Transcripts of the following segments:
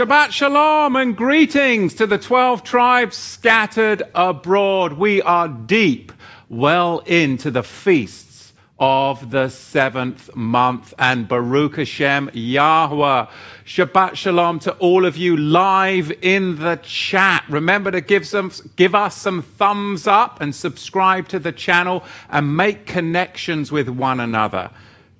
Shabbat Shalom and greetings to the 12 tribes scattered abroad. We are deep, well into the feasts of the seventh month. And Baruch Hashem Yahweh. Shabbat Shalom to all of you live in the chat. Remember to give, some, give us some thumbs up and subscribe to the channel and make connections with one another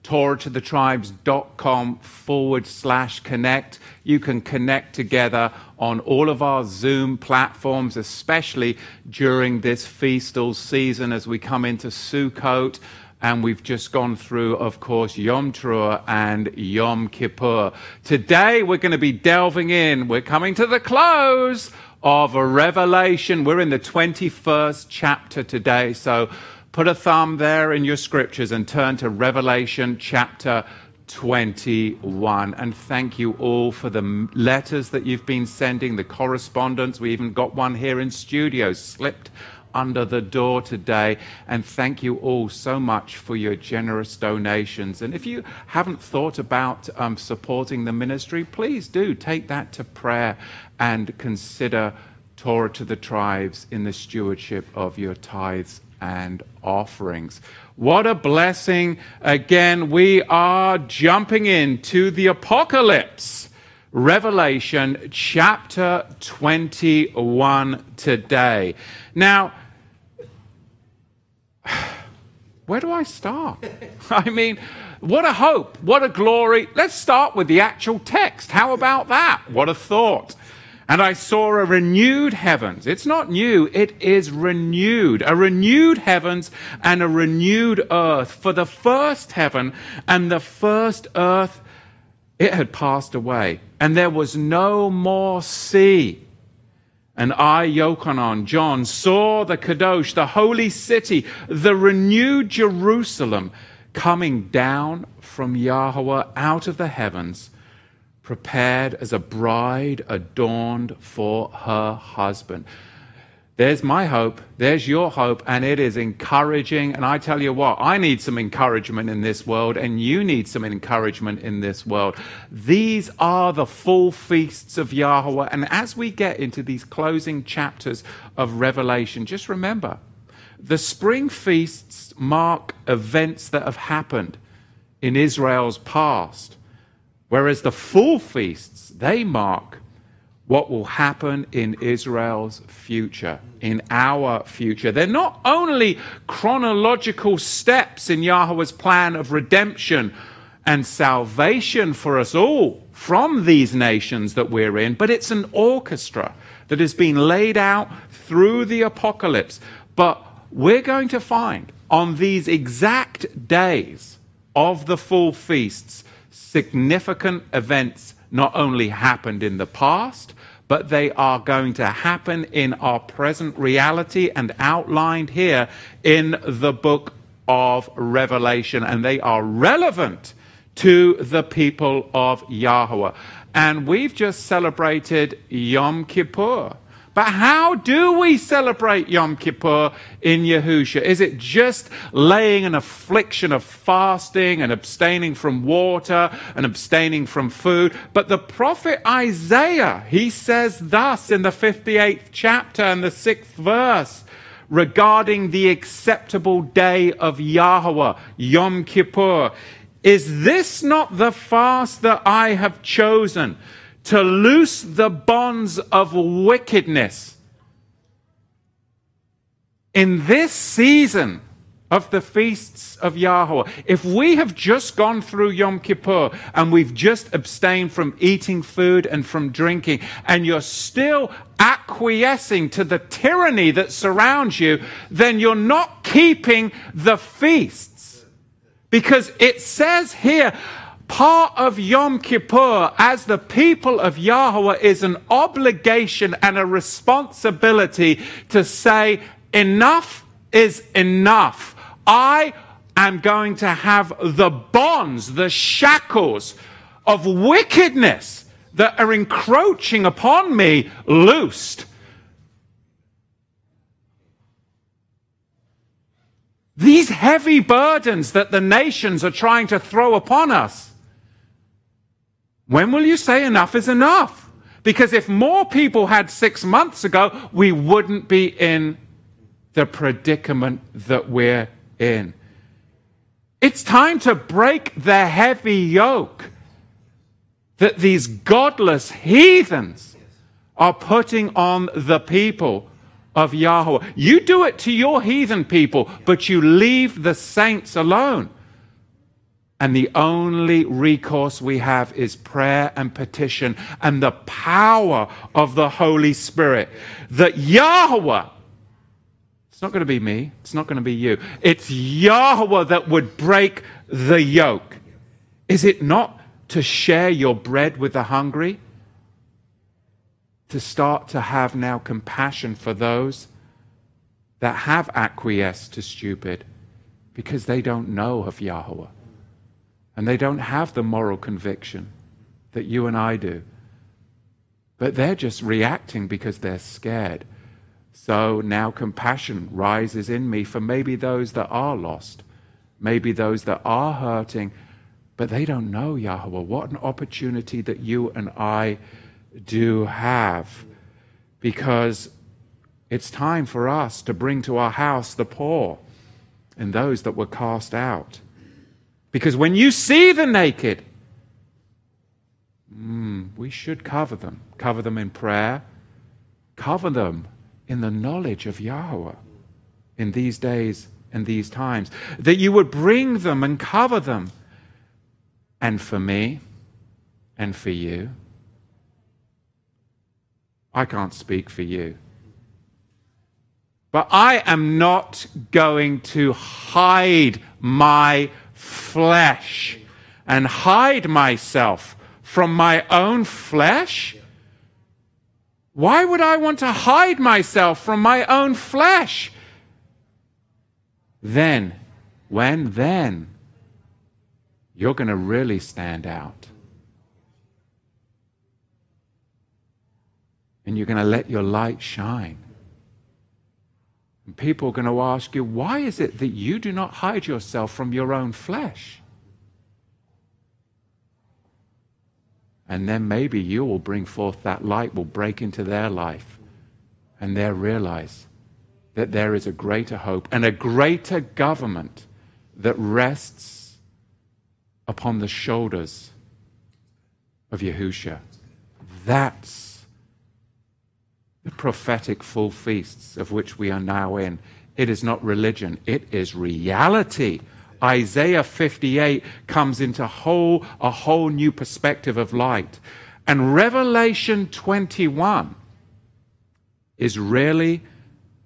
torahtothetribes.com forward slash connect. You can connect together on all of our Zoom platforms, especially during this feastal season as we come into Sukkot. And we've just gone through, of course, Yom Teruah and Yom Kippur. Today we're going to be delving in. We're coming to the close of a revelation. We're in the 21st chapter today. So Put a thumb there in your scriptures and turn to Revelation chapter 21. And thank you all for the letters that you've been sending, the correspondence. We even got one here in studio, slipped under the door today. And thank you all so much for your generous donations. And if you haven't thought about um, supporting the ministry, please do take that to prayer and consider Torah to the tribes in the stewardship of your tithes and offerings. What a blessing. Again, we are jumping into the apocalypse. Revelation chapter 21 today. Now, where do I start? I mean, what a hope, what a glory. Let's start with the actual text. How about that? What a thought. And I saw a renewed heavens. It's not new, it is renewed. A renewed heavens and a renewed earth. For the first heaven and the first earth, it had passed away. And there was no more sea. And I, Yochanan, John, saw the Kadosh, the holy city, the renewed Jerusalem, coming down from Yahweh out of the heavens prepared as a bride adorned for her husband. There's my hope. There's your hope. And it is encouraging. And I tell you what, I need some encouragement in this world, and you need some encouragement in this world. These are the fall feasts of Yahweh. And as we get into these closing chapters of Revelation, just remember the spring feasts mark events that have happened in Israel's past. Whereas the fall feasts, they mark what will happen in Israel's future, in our future. They're not only chronological steps in Yahweh's plan of redemption and salvation for us all from these nations that we're in, but it's an orchestra that has been laid out through the apocalypse. But we're going to find on these exact days of the fall feasts significant events not only happened in the past, but they are going to happen in our present reality and outlined here in the book of Revelation. And they are relevant to the people of Yahweh. And we've just celebrated Yom Kippur. But how do we celebrate Yom Kippur in Yahusha? Is it just laying an affliction of fasting and abstaining from water and abstaining from food? But the prophet Isaiah, he says thus in the 58th chapter and the 6th verse regarding the acceptable day of Yahweh, Yom Kippur. Is this not the fast that I have chosen? To loose the bonds of wickedness. In this season of the feasts of Yahweh, if we have just gone through Yom Kippur and we've just abstained from eating food and from drinking, and you're still acquiescing to the tyranny that surrounds you, then you're not keeping the feasts. Because it says here, part of Yom Kippur as the people of Yahweh is an obligation and a responsibility to say, enough is enough. I am going to have the bonds, the shackles of wickedness that are encroaching upon me loosed. These heavy burdens that the nations are trying to throw upon us when will you say enough is enough? Because if more people had six months ago, we wouldn't be in the predicament that we're in. It's time to break the heavy yoke that these godless heathens are putting on the people of Yahweh. You do it to your heathen people, but you leave the saints alone. And the only recourse we have is prayer and petition and the power of the Holy Spirit. That Yahweh, it's not going to be me, it's not going to be you, it's Yahweh that would break the yoke. Is it not to share your bread with the hungry? To start to have now compassion for those that have acquiesced to stupid because they don't know of Yahweh. And they don't have the moral conviction that you and I do. But they're just reacting because they're scared. So now compassion rises in me for maybe those that are lost, maybe those that are hurting, but they don't know Yahweh. What an opportunity that you and I do have. Because it's time for us to bring to our house the poor and those that were cast out. Because when you see the naked, mm, we should cover them. Cover them in prayer, cover them in the knowledge of Yahweh in these days and these times. That you would bring them and cover them. And for me and for you, I can't speak for you. But I am not going to hide my flesh and hide myself from my own flesh? Why would I want to hide myself from my own flesh? Then, when then, you're going to really stand out. And you're going to let your light shine. And people are going to ask you, why is it that you do not hide yourself from your own flesh? And then maybe you will bring forth that light, will break into their life, and they'll realize that there is a greater hope and a greater government that rests upon the shoulders of Yahusha. That's the prophetic fall feasts of which we are now in. It is not religion, it is reality. Isaiah 58 comes into whole, a whole new perspective of light. And Revelation 21 is really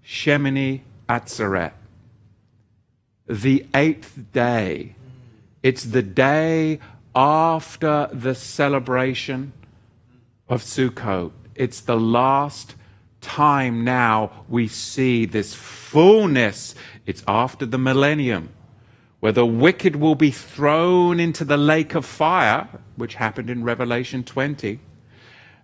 Shemini Atzeret, the eighth day. It's the day after the celebration of Sukkot. It's the last time now we see this fullness. It's after the millennium, where the wicked will be thrown into the lake of fire, which happened in Revelation 20.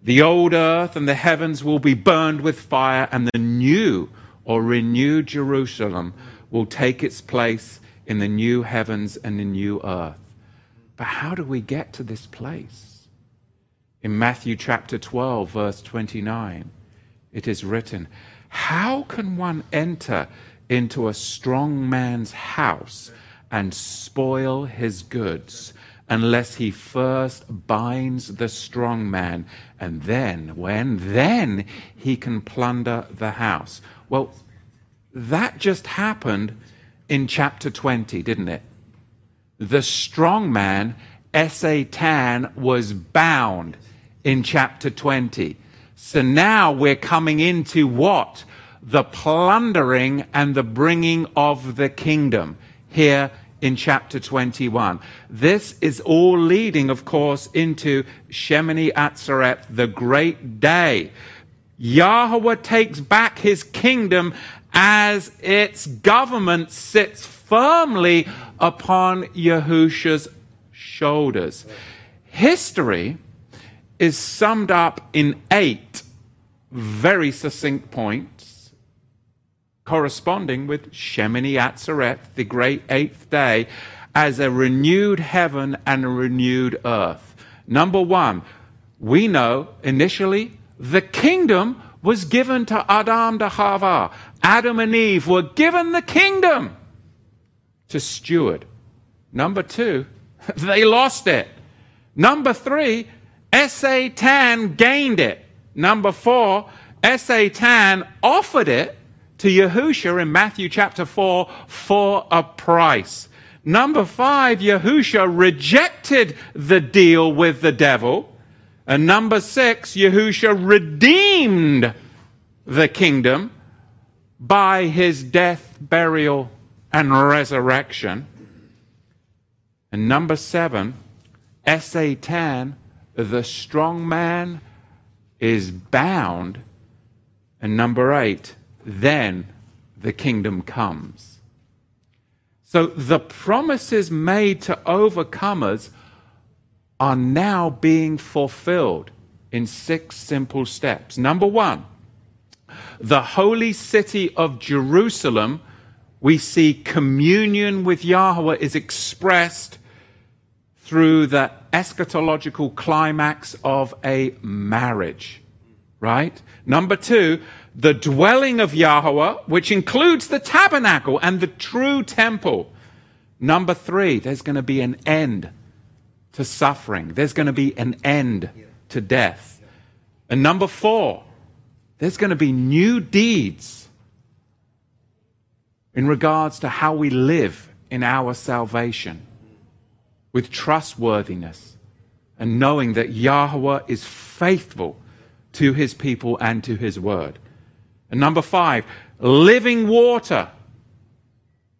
The old earth and the heavens will be burned with fire, and the new or renewed Jerusalem will take its place in the new heavens and the new earth. But how do we get to this place? In Matthew chapter 12, verse 29 it is written, How can one enter into a strong man's house and spoil his goods unless he first binds the strong man and then, when, then he can plunder the house? Well, that just happened in chapter 20, didn't it? The strong man, HaSatan, was bound in chapter 20. So now we're coming into what? The plundering and the bringing of the kingdom here in chapter 21. This is all leading, of course, into Shemini Atzeret, the great day. Yahweh takes back his kingdom as its government sits firmly upon Yahusha's shoulders. History is summed up in eight very succinct points corresponding with Shemini Atzeret, the great eighth day, as a renewed heaven and a renewed earth. Number one, we know initially the kingdom was given to Adam de Chava. Adam and Eve were given the kingdom to steward. Number two, they lost it. Number three, Satan gained it. Number four, Satan offered it to Yahusha in Matthew chapter 4 for a price. Number five, Yahusha rejected the deal with the devil. And number six, Yahusha redeemed the kingdom by his death, burial, and resurrection. And number seven, Satan, the strong man, is bound. And number eight, then the kingdom comes. So the promises made to overcomers are now being fulfilled in six simple steps. Number one, the holy city of Jerusalem, we see communion with Yahweh is expressed through the eschatological climax of a marriage. Right? Number two, the dwelling of Yahweh, which includes the tabernacle and the true temple. Number three, there's going to be an end to suffering, there's going to be an end to death. And number four, there's going to be new deeds in regards to how we live in our salvation with trustworthiness and knowing that Yahweh is faithful to his people and to his word. And number five, living water,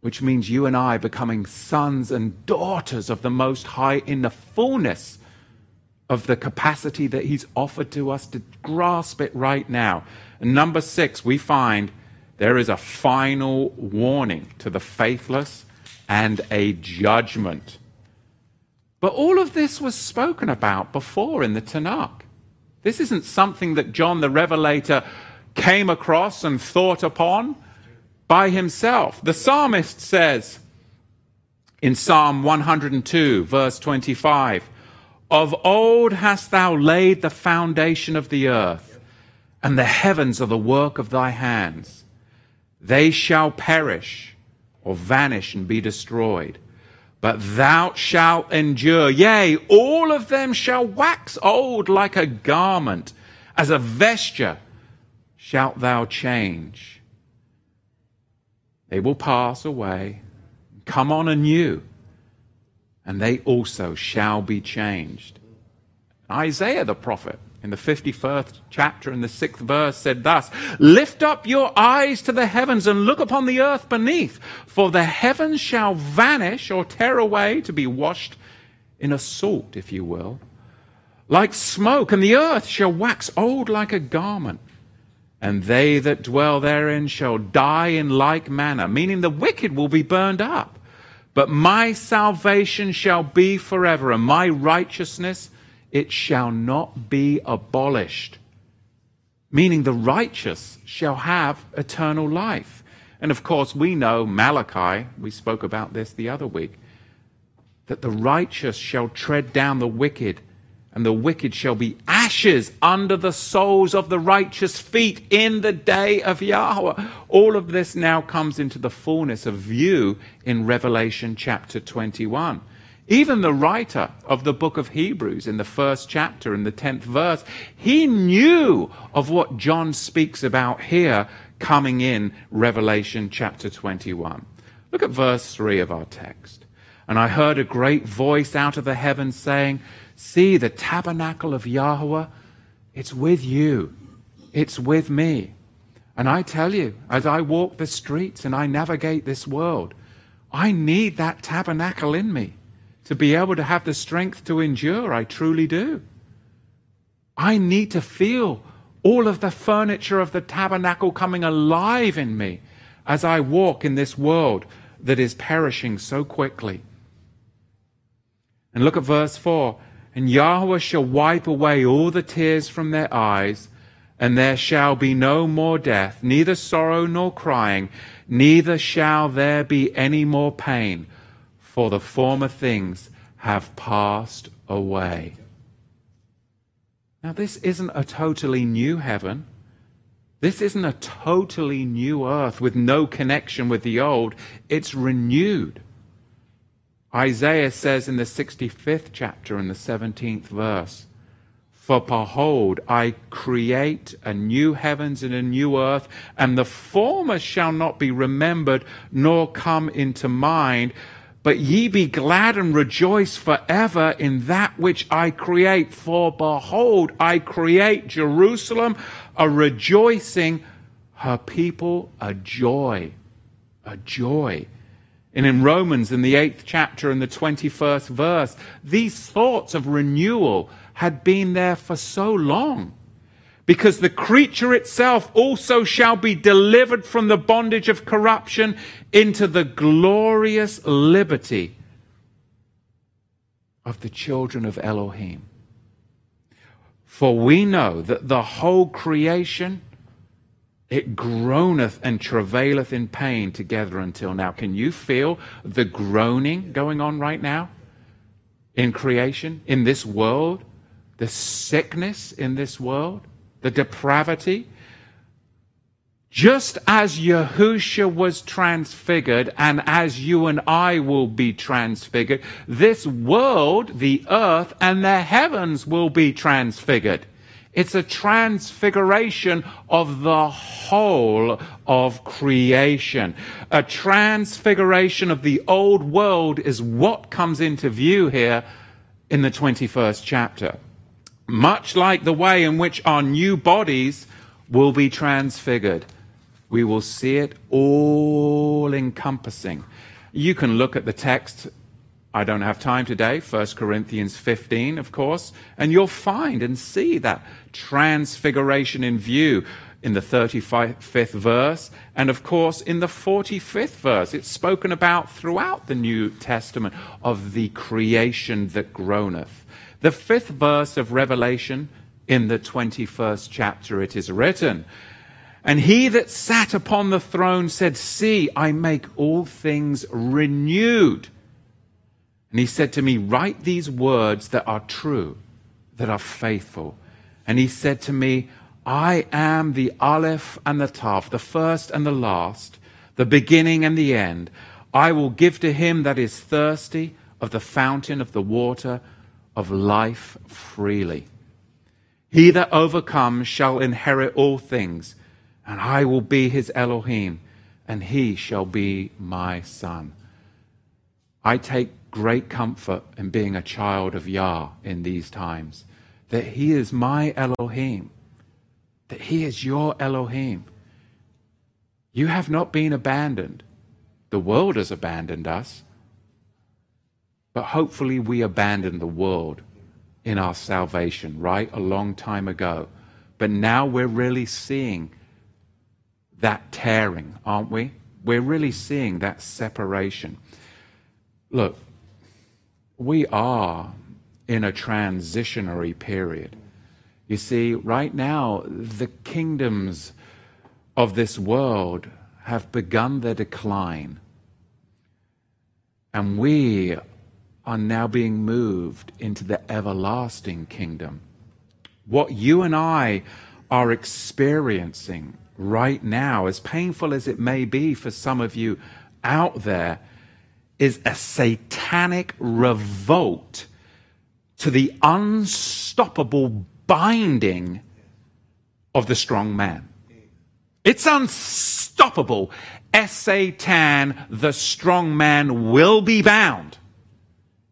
which means you and I becoming sons and daughters of the Most High in the fullness of the capacity that He's offered to us to grasp it right now. And number six, we find there is a final warning to the faithless and a judgment. But all of this was spoken about before in the Tanakh. This isn't something that John the Revelator came across and thought upon by himself. The psalmist says in Psalm 102, verse 25, Of old hast thou laid the foundation of the earth, and the heavens are the work of thy hands. They shall perish or vanish and be destroyed. But thou shalt endure. Yea, all of them shall wax old like a garment, as a vesture shalt thou change. They will pass away, come on anew, and they also shall be changed. Isaiah the prophet in the 51st chapter in the 6th verse said thus Lift up your eyes to the heavens and look upon the earth beneath, for the heavens shall vanish or tear away to be washed in a salt, if you will, like smoke, and the earth shall wax old like a garment and they that dwell therein shall die in like manner, meaning the wicked will be burned up. But my salvation shall be forever, and my righteousness it shall not be abolished. Meaning the righteous shall have eternal life. And of course, we know Malachi, we spoke about this the other week, that the righteous shall tread down the wicked and the wicked shall be ashes under the soles of the righteous feet in the day of Yahweh. All of this now comes into the fullness of view in Revelation chapter 21. Even the writer of the book of Hebrews in the first chapter, in the 10th verse, he knew of what John speaks about here coming in Revelation chapter 21. Look at verse 3 of our text. And I heard a great voice out of the heavens saying, See the tabernacle of Yahweh, it's with you, it's with me. And I tell you, as I walk the streets and I navigate this world, I need that tabernacle in me to be able to have the strength to endure. I truly do. I need to feel all of the furniture of the tabernacle coming alive in me as I walk in this world that is perishing so quickly. And look at verse 4 and Yahweh shall wipe away all the tears from their eyes, and there shall be no more death, neither sorrow nor crying, neither shall there be any more pain, for the former things have passed away. Now, this isn't a totally new heaven. This isn't a totally new earth with no connection with the old. It's renewed. Isaiah says in the 65th chapter, in the 17th verse, For behold, I create a new heavens and a new earth, and the former shall not be remembered, nor come into mind. But ye be glad and rejoice forever in that which I create. For behold, I create Jerusalem a rejoicing, her people a joy. A joy. And in Romans, in the eighth chapter, in the 21st verse, these thoughts of renewal had been there for so long because the creature itself also shall be delivered from the bondage of corruption into the glorious liberty of the children of Elohim. For we know that the whole creation, it groaneth and travaileth in pain together until now. Can you feel the groaning going on right now in creation, in this world, the sickness in this world? The depravity. Just as Yahusha was transfigured, and as you and I will be transfigured, this world, the earth, and the heavens will be transfigured. It's a transfiguration of the whole of creation. A transfiguration of the old world is what comes into view here in the 21st chapter much like the way in which our new bodies will be transfigured. We will see it all encompassing. You can look at the text. I don't have time today, 1 Corinthians 15, of course, and you'll find and see that transfiguration in view in the 35th verse, and of course in the 45th verse. It's spoken about throughout the New Testament of the creation that groaneth. The fifth verse of Revelation, in the 21st chapter, it is written, And he that sat upon the throne said, See, I make all things renewed. And he said to me, Write these words that are true, that are faithful. And he said to me, I am the Aleph and the Tav, the first and the last, the beginning and the end. I will give to him that is thirsty of the fountain of the water of life freely. He that overcomes shall inherit all things, and I will be his Elohim, and he shall be my son. I take great comfort in being a child of Yah in these times, that he is my Elohim, that he is your Elohim. You have not been abandoned. The world has abandoned us. But hopefully, we abandoned the world in our salvation, right? A long time ago. But now we're really seeing that tearing, aren't we? We're really seeing that separation. Look, we are in a transitionary period. You see, right now, the kingdoms of this world have begun their decline. And we are now being moved into the everlasting kingdom. What you and I are experiencing right now, as painful as it may be for some of you out there, is a satanic revolt to the unstoppable binding of the strong man. It's unstoppable. Satan, the strong man, will be bound.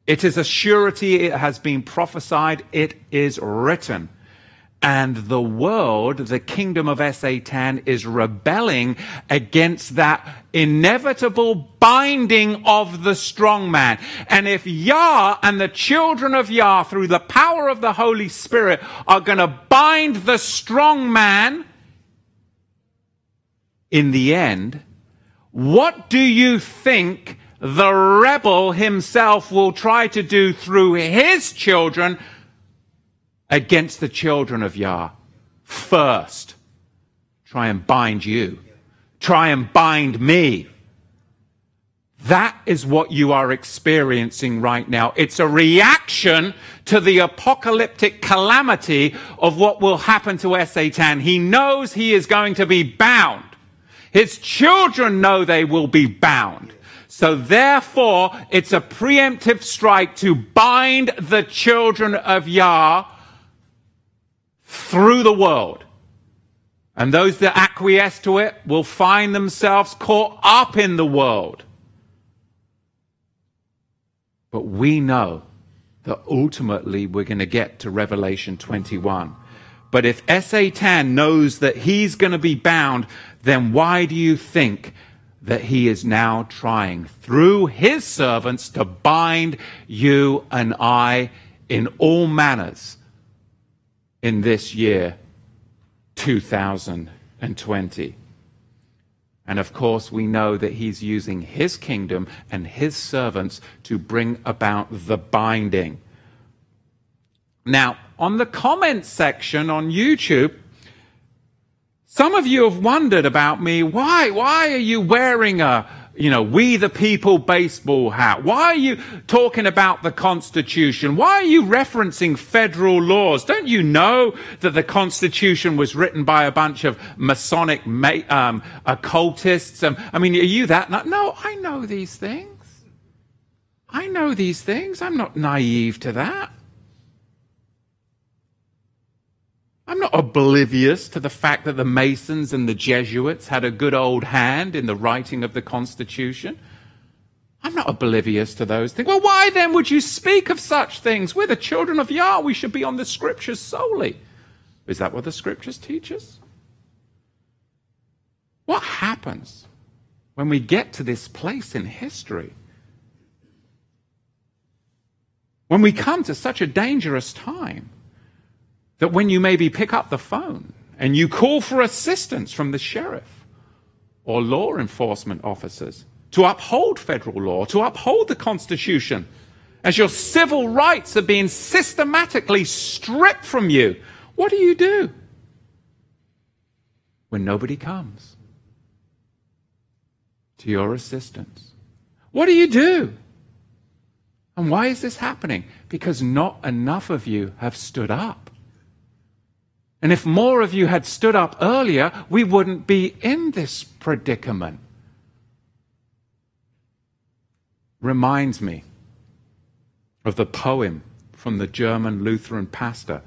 It is a surety, it has been prophesied, it is written. And the world, the kingdom of Satan, is rebelling against that inevitable binding of the strong man. And if Yah and the children of Yah, through the power of the Holy Spirit, are going to bind the strong man, in the end, what do you think the rebel himself will try to do through his children against the children of Yah. First, try and bind you, try and bind me. That is what you are experiencing right now. It's a reaction to the apocalyptic calamity of what will happen to Satan. He knows he is going to be bound. His children know they will be bound. So therefore, it's a preemptive strike to bind the children of Yah through the world. And those that acquiesce to it will find themselves caught up in the world. But we know that ultimately we're going to get to Revelation 21. But if Satan knows that he's going to be bound, then why do you think that he is now trying through his servants to bind you and I in all manners in this year 2020? And of course, we know that he's using his kingdom and his servants to bring about the binding. Now, on the comments section on YouTube, some of you have wondered about me. Why? Why are you wearing a, you know, we the people baseball hat? Why are you talking about the Constitution? Why are you referencing federal laws? Don't you know that the Constitution was written by a bunch of Masonic um, occultists? Um, I mean, are you that? No, I know these things. I know these things. I'm not naive to that. I'm not oblivious to the fact that the Masons and the Jesuits had a good old hand in the writing of the Constitution. I'm not oblivious to those things. Well, why then would you speak of such things? We're the children of Yah. We should be on the scriptures solely. Is that what the scriptures teach us? What happens when we get to this place in history? When we come to such a dangerous time? That when you maybe pick up the phone and you call for assistance from the sheriff or law enforcement officers to uphold federal law, to uphold the Constitution, as your civil rights are being systematically stripped from you, what do you do when nobody comes to your assistance? What do you do? And why is this happening? Because not enough of you have stood up. And if more of you had stood up earlier, we wouldn't be in this predicament. Reminds me of the poem from the German Lutheran pastor.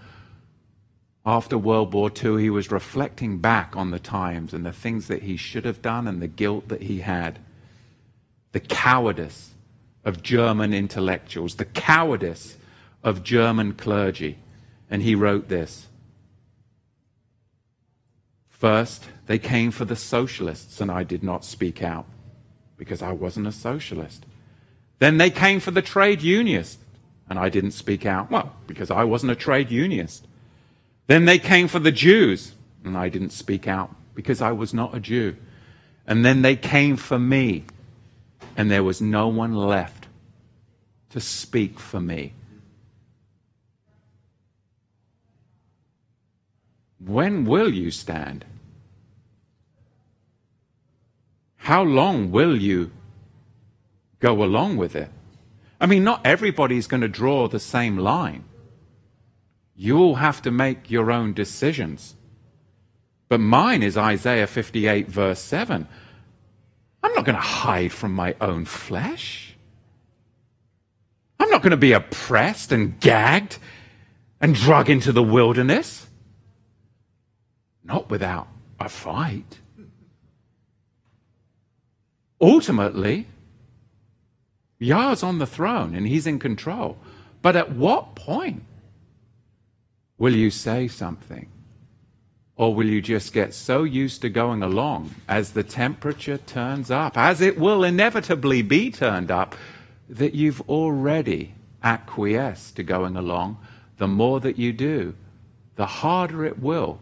After World War II, he was reflecting back on the times and the things that he should have done and the guilt that he had. The cowardice of German intellectuals, the cowardice of German clergy. And he wrote this First, they came for the socialists, and I did not speak out because I wasn't a socialist. Then they came for the trade unionists, and I didn't speak out, well, because I wasn't a trade unionist. Then they came for the Jews, and I didn't speak out because I was not a Jew. And then they came for me, and there was no one left to speak for me. When will you stand? How long will you go along with it? I mean, not everybody's going to draw the same line. You'll have to make your own decisions. But mine is Isaiah 58, verse 7. I'm not going to hide from my own flesh. I'm not going to be oppressed and gagged and drug into the wilderness. Not without a fight. Ultimately, Yah's on the throne and he's in control. But at what point will you say something? Or will you just get so used to going along as the temperature turns up, as it will inevitably be turned up, that you've already acquiesced to going along? The more that you do, the harder it will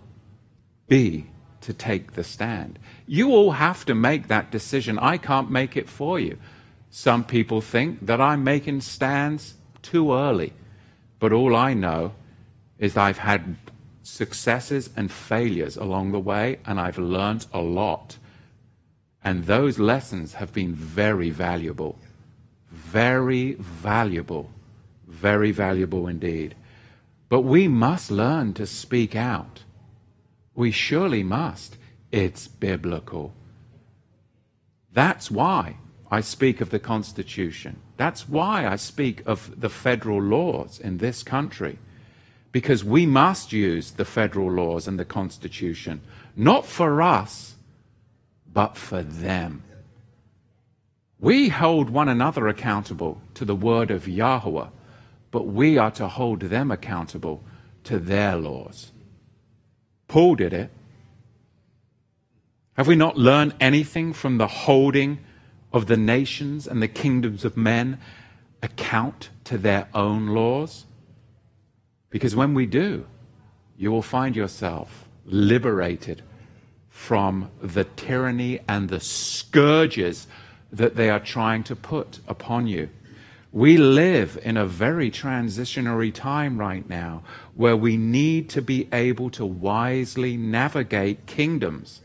be to take the stand. You all have to make that decision. I can't make it for you. Some people think that I'm making stands too early. But all I know is I've had successes and failures along the way, and I've learned a lot. And those lessons have been very valuable. Very valuable. Very valuable indeed. But we must learn to speak out. We surely must. It's biblical. That's why I speak of the Constitution. That's why I speak of the federal laws in this country. Because we must use the federal laws and the Constitution, not for us, but for them. We hold one another accountable to the word of Yahweh, but we are to hold them accountable to their laws. Paul did it. Have we not learned anything from the holding of the nations and the kingdoms of men account to their own laws? Because when we do, you will find yourself liberated from the tyranny and the scourges that they are trying to put upon you. We live in a very transitionary time right now where we need to be able to wisely navigate kingdoms,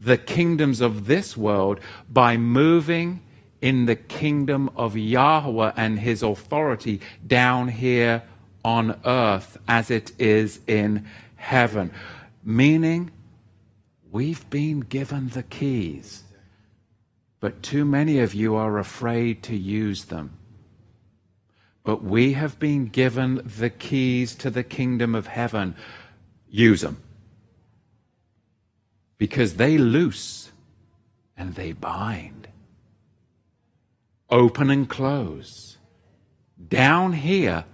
the kingdoms of this world, by moving in the kingdom of Yahweh and his authority down here on earth as it is in heaven. Meaning, We've been given the keys, but too many of you are afraid to use them. But we have been given the keys to the kingdom of heaven. Use them. Because they loose and they bind. Open and close. Down here,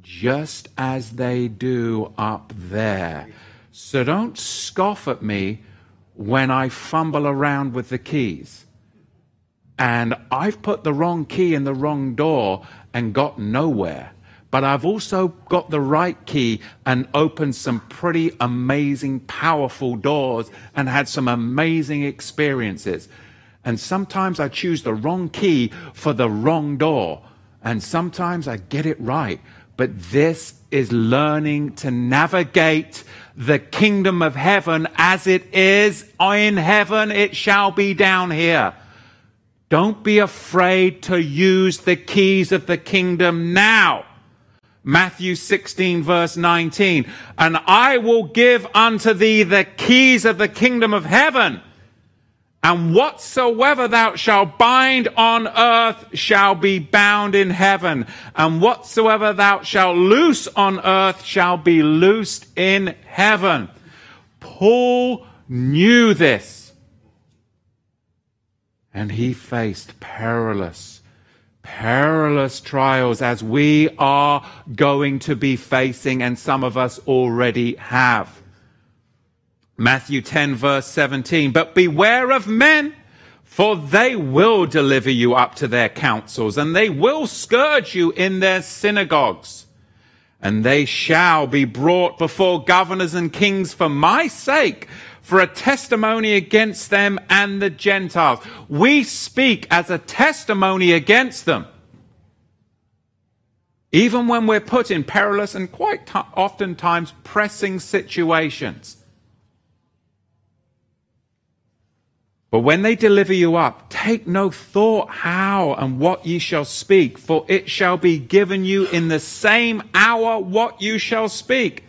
just as they do up there. So don't scoff at me when I fumble around with the keys and I've put the wrong key in the wrong door and got nowhere. But I've also got the right key and opened some pretty amazing, powerful doors and had some amazing experiences. And sometimes I choose the wrong key for the wrong door. And sometimes I get it right. But this is learning to navigate the kingdom of heaven as it is in heaven, it shall be down here. Don't be afraid to use the keys of the kingdom now. Matthew 16 verse 19. And I will give unto thee the keys of the kingdom of heaven. And whatsoever thou shalt bind on earth shall be bound in heaven. And whatsoever thou shalt loose on earth shall be loosed in heaven. Paul knew this. And he faced perilous, perilous trials as we are going to be facing, and some of us already have. Matthew 10 verse 17, but beware of men, for they will deliver you up to their councils, and they will scourge you in their synagogues. And they shall be brought before governors and kings for my sake, for a testimony against them and the Gentiles. We speak as a testimony against them. Even when we're put in perilous and quite t- oftentimes pressing situations. But when they deliver you up, take no thought how and what ye shall speak, for it shall be given you in the same hour what you shall speak.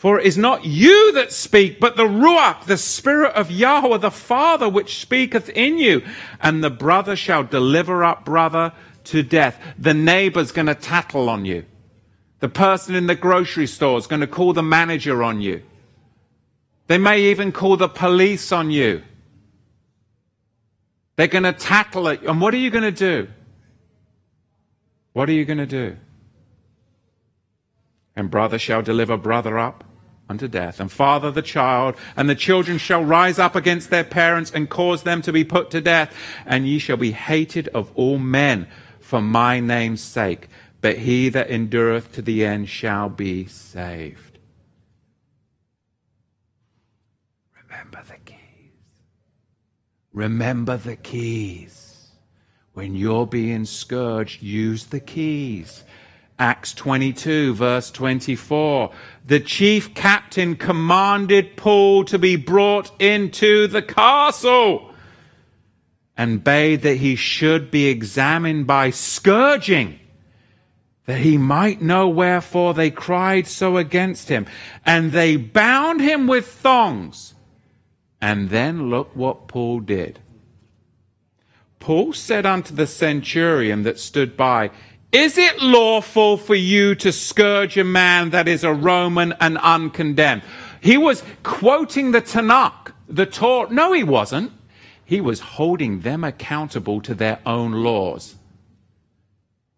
For it is not you that speak, but the Ruach, the Spirit of Yahweh, the Father, which speaketh in you. And the brother shall deliver up brother to death. The neighbor's going to tattle on you. The person in the grocery store is going to call the manager on you. They may even call the police on you. They're going to tackle it. And what are you going to do? What are you going to do? And brother shall deliver brother up unto death, and father the child, and the children shall rise up against their parents and cause them to be put to death, and ye shall be hated of all men for my name's sake. But he that endureth to the end shall be saved. Remember the keys. Remember the keys. When you're being scourged, use the keys. Acts 22, verse 24. The chief captain commanded Paul to be brought into the castle. and bade that he should be examined by scourging, that he might know wherefore they cried so against him. And they bound him with thongs. And then look what Paul did. Paul said unto the centurion that stood by, Is it lawful for you to scourge a man that is a Roman and uncondemned? He was quoting the Tanakh, the Torah. No, he wasn't. He was holding them accountable to their own laws.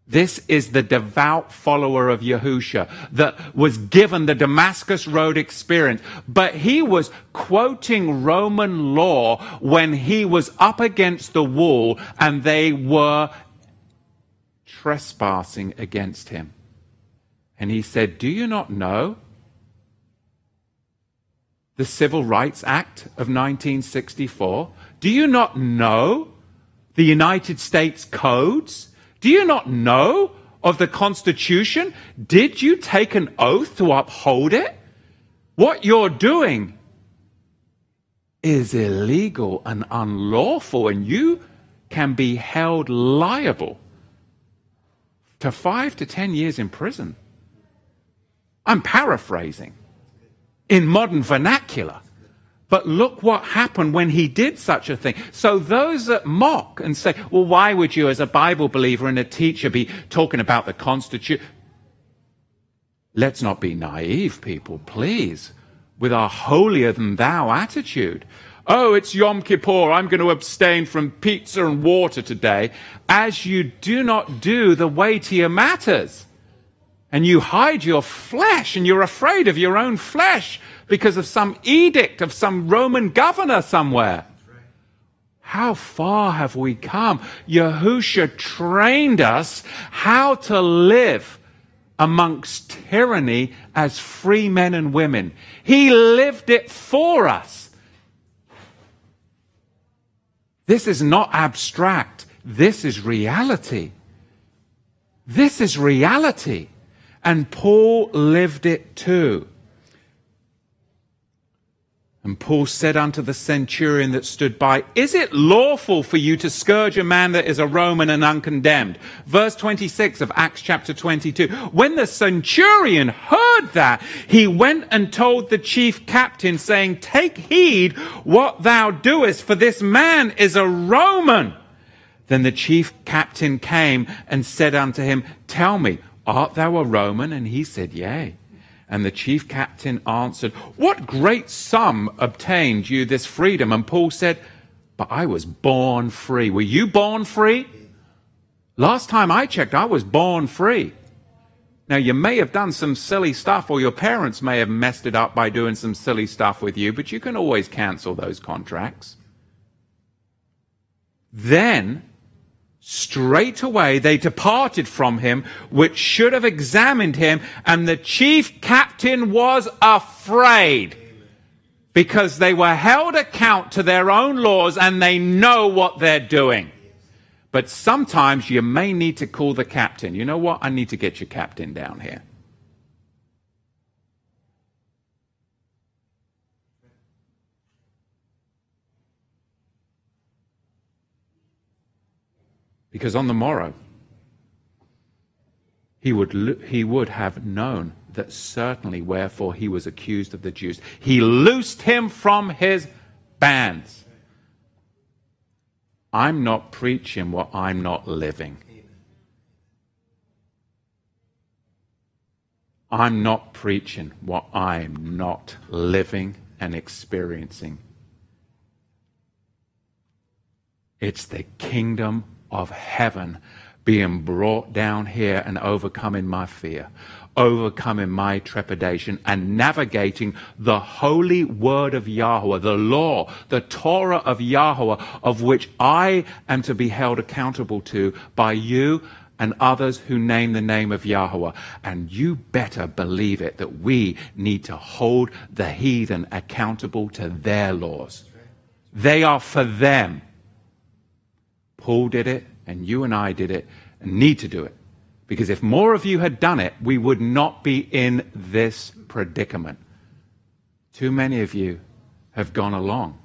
This is the devout follower of Yahusha that was given the Damascus Road experience. But he was quoting Roman law when he was up against the wall and they were trespassing against him. And he said, Do you not know the Civil Rights Act of 1964? Do you not know the United States codes? Do you not know of the Constitution? Did you take an oath to uphold it? What you're doing is illegal and unlawful, and you can be held liable to five to ten years in prison. I'm paraphrasing in modern vernacular. But look what happened when he did such a thing. So those that mock and say, well, why would you, as a Bible believer and a teacher, be talking about the Constitution? Let's not be naive, people, please, with our holier than thou attitude. Oh, it's Yom Kippur. I'm going to abstain from pizza and water today, as you do not do the weightier matters. And you hide your flesh and you're afraid of your own flesh because of some edict of some Roman governor somewhere. How far have we come? Yahusha trained us how to live amongst tyranny as free men and women. He lived it for us. This is not abstract. This is reality. This is reality. And Paul lived it too. And Paul said unto the centurion that stood by, Is it lawful for you to scourge a man that is a Roman and uncondemned? Verse 26 of Acts chapter 22. When the centurion heard that, he went and told the chief captain, saying, Take heed what thou doest, for this man is a Roman. Then the chief captain came and said unto him, Tell me, art thou a Roman? And he said, Yea. And the chief captain answered, What great sum obtained you this freedom? And Paul said, But I was born free. Were you born free? Last time I checked, I was born free. Now, you may have done some silly stuff, or your parents may have messed it up by doing some silly stuff with you, but you can always cancel those contracts. Then Straight away they departed from him, which should have examined him, and the chief captain was afraid because they were held account to their own laws and they know what they're doing. But sometimes you may need to call the captain. You know what? I need to get your captain down here. Because on the morrow, he would, he would have known that certainly wherefore he was accused of the Jews. He loosed him from his bands. I'm not preaching what I'm not living. I'm not preaching what I'm not living and experiencing. It's the kingdom of heaven being brought down here and overcoming my fear, overcoming my trepidation, and navigating the holy word of Yahweh, the law, the Torah of Yahweh, of which I am to be held accountable to by you and others who name the name of Yahweh. And you better believe it that we need to hold the heathen accountable to their laws. They are for them. Paul did it, and you and I did it, and need to do it. Because if more of you had done it, we would not be in this predicament. Too many of you have gone along.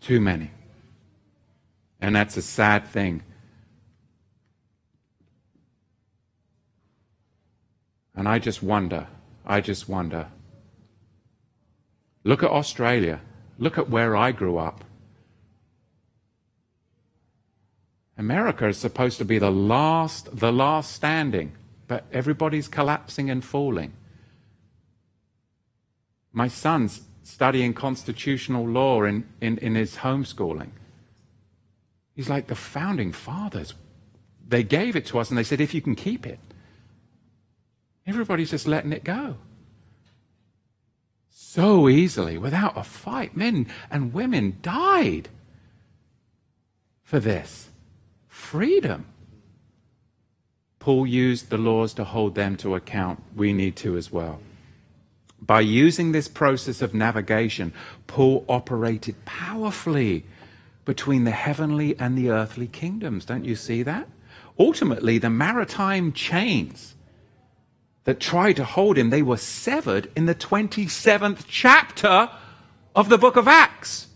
Too many. And that's a sad thing. And I just wonder, I just wonder. Look at Australia. Look at where I grew up. America is supposed to be the last, the last standing, but everybody's collapsing and falling. My son's studying constitutional law in, in, in his homeschooling. He's like, the founding fathers, they gave it to us and they said, if you can keep it. Everybody's just letting it go. So easily, without a fight. Men and women died for this freedom. Paul used the laws to hold them to account. We need to as well. By using this process of navigation, Paul operated powerfully between the heavenly and the earthly kingdoms. Don't you see that? Ultimately, the maritime chains that tried to hold him, they were severed in the 27th chapter of the book of Acts.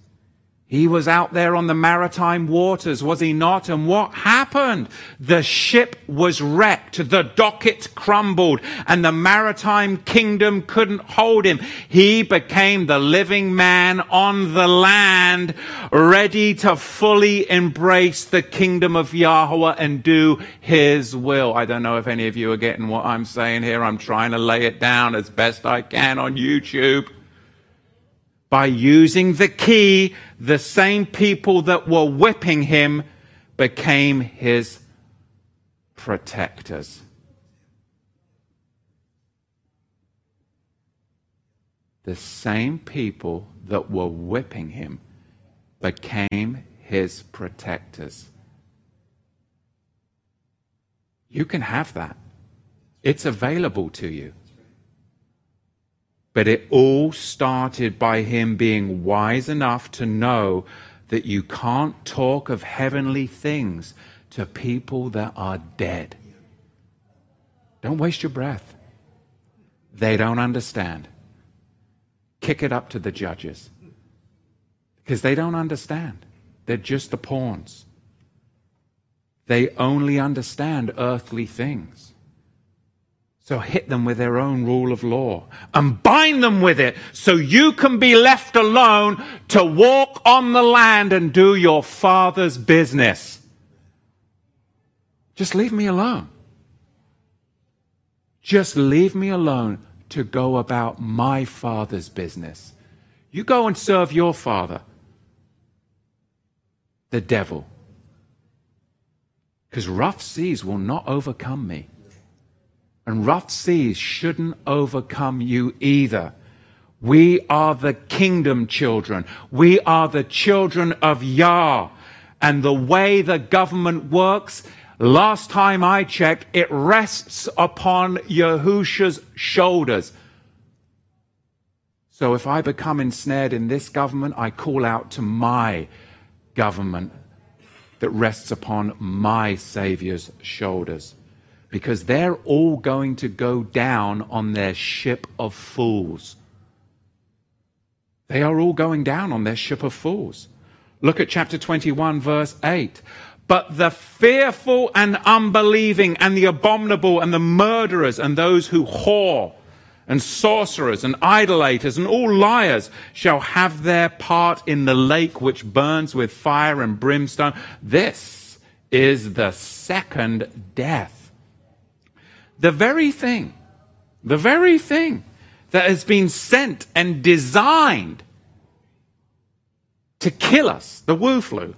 He was out there on the maritime waters, was he not? And what happened? The ship was wrecked, the docket crumbled, and the maritime kingdom couldn't hold him. He became the living man on the land, ready to fully embrace the kingdom of Yahweh and do his will. I don't know if any of you are getting what I'm saying here. I'm trying to lay it down as best I can on YouTube by using the key, the same people that were whipping him became his protectors. The same people that were whipping him became his protectors. You can have that. It's available to you. But it all started by him being wise enough to know that you can't talk of heavenly things to people that are dead. Don't waste your breath. They don't understand. Kick it up to the judges because they don't understand. They're just the pawns. They only understand earthly things. So hit them with their own rule of law and bind them with it so you can be left alone to walk on the land and do your father's business. Just leave me alone. Just leave me alone to go about my father's business. You go and serve your father, the devil. Because rough seas will not overcome me. And rough seas shouldn't overcome you either. We are the kingdom children. We are the children of Yah. And the way the government works, last time I checked, it rests upon Yahusha's shoulders. So if I become ensnared in this government, I call out to my government that rests upon my Savior's shoulders because they're all going to go down on their ship of fools. They are all going down on their ship of fools. Look at chapter 21, verse 8. But the fearful and unbelieving and the abominable and the murderers and those who whore and sorcerers and idolaters and all liars shall have their part in the lake which burns with fire and brimstone. This is the second death the very thing, the very thing that has been sent and designed to kill us, the Wu flu,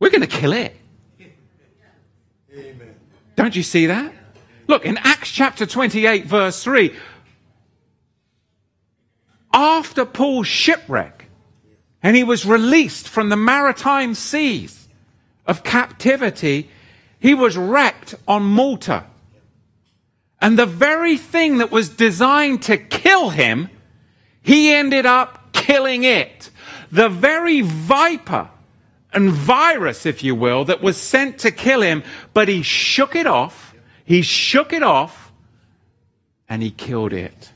we're going to kill it. Amen. Don't you see that? Look, in Acts chapter 28, verse 3, after Paul's shipwreck, and he was released from the maritime seas of captivity, he was wrecked on Malta. And the very thing that was designed to kill him, he ended up killing it. The very viper and virus, if you will, that was sent to kill him, but he shook it off. He shook it off and he killed it.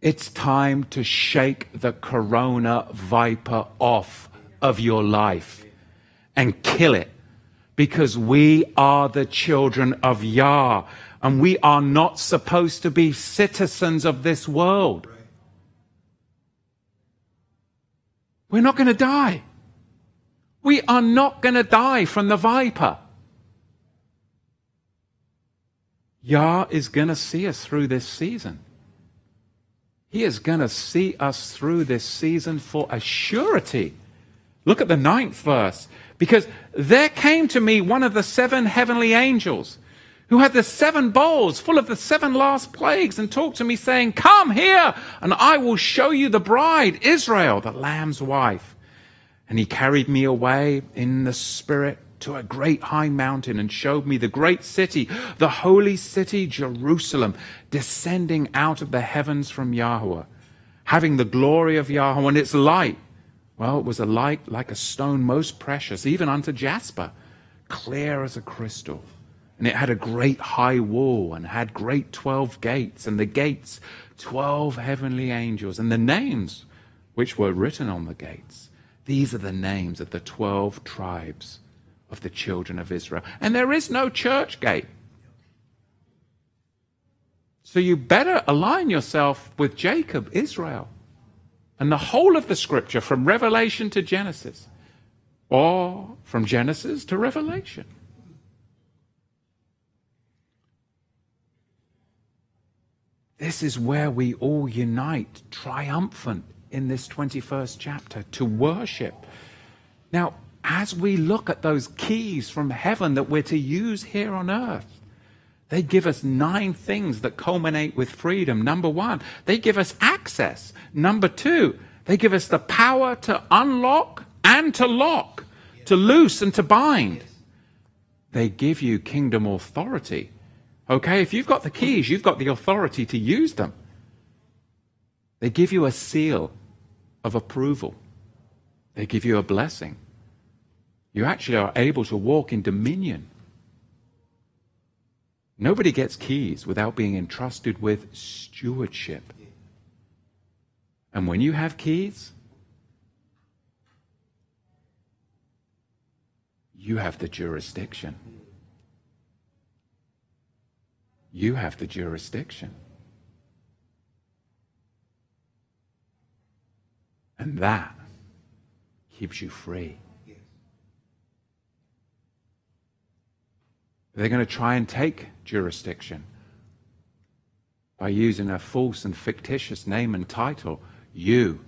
It's time to shake the corona viper off of your life and kill it because we are the children of Yah and we are not supposed to be citizens of this world. We're not going to die. We are not going to die from the viper. Yah is going to see us through this season. He is going to see us through this season for a surety. Look at the ninth verse. Because there came to me one of the seven heavenly angels who had the seven bowls full of the seven last plagues and talked to me saying, Come here and I will show you the bride, Israel, the Lamb's wife. And he carried me away in the spirit to a great high mountain and showed me the great city, the holy city, Jerusalem, descending out of the heavens from Yahweh, having the glory of Yahweh and its light. Well, it was a light like a stone most precious, even unto jasper, clear as a crystal. And it had a great high wall and had great twelve gates, and the gates, twelve heavenly angels, and the names which were written on the gates. These are the names of the twelve tribes of the children of Israel. And there is no church gate. So you better align yourself with Jacob, Israel, and the whole of the scripture from Revelation to Genesis, or from Genesis to Revelation. This is where we all unite, triumphant in this 21st chapter, to worship. Now, as we look at those keys from heaven that we're to use here on earth, they give us nine things that culminate with freedom. Number one, they give us access. Number two, they give us the power to unlock and to lock, to loose and to bind. They give you kingdom authority. Okay, if you've got the keys, you've got the authority to use them. They give you a seal of approval, they give you a blessing you actually are able to walk in dominion. Nobody gets keys without being entrusted with stewardship. And when you have keys, you have the jurisdiction. You have the jurisdiction. And that keeps you free. They're going to try and take jurisdiction by using a false and fictitious name and title. You,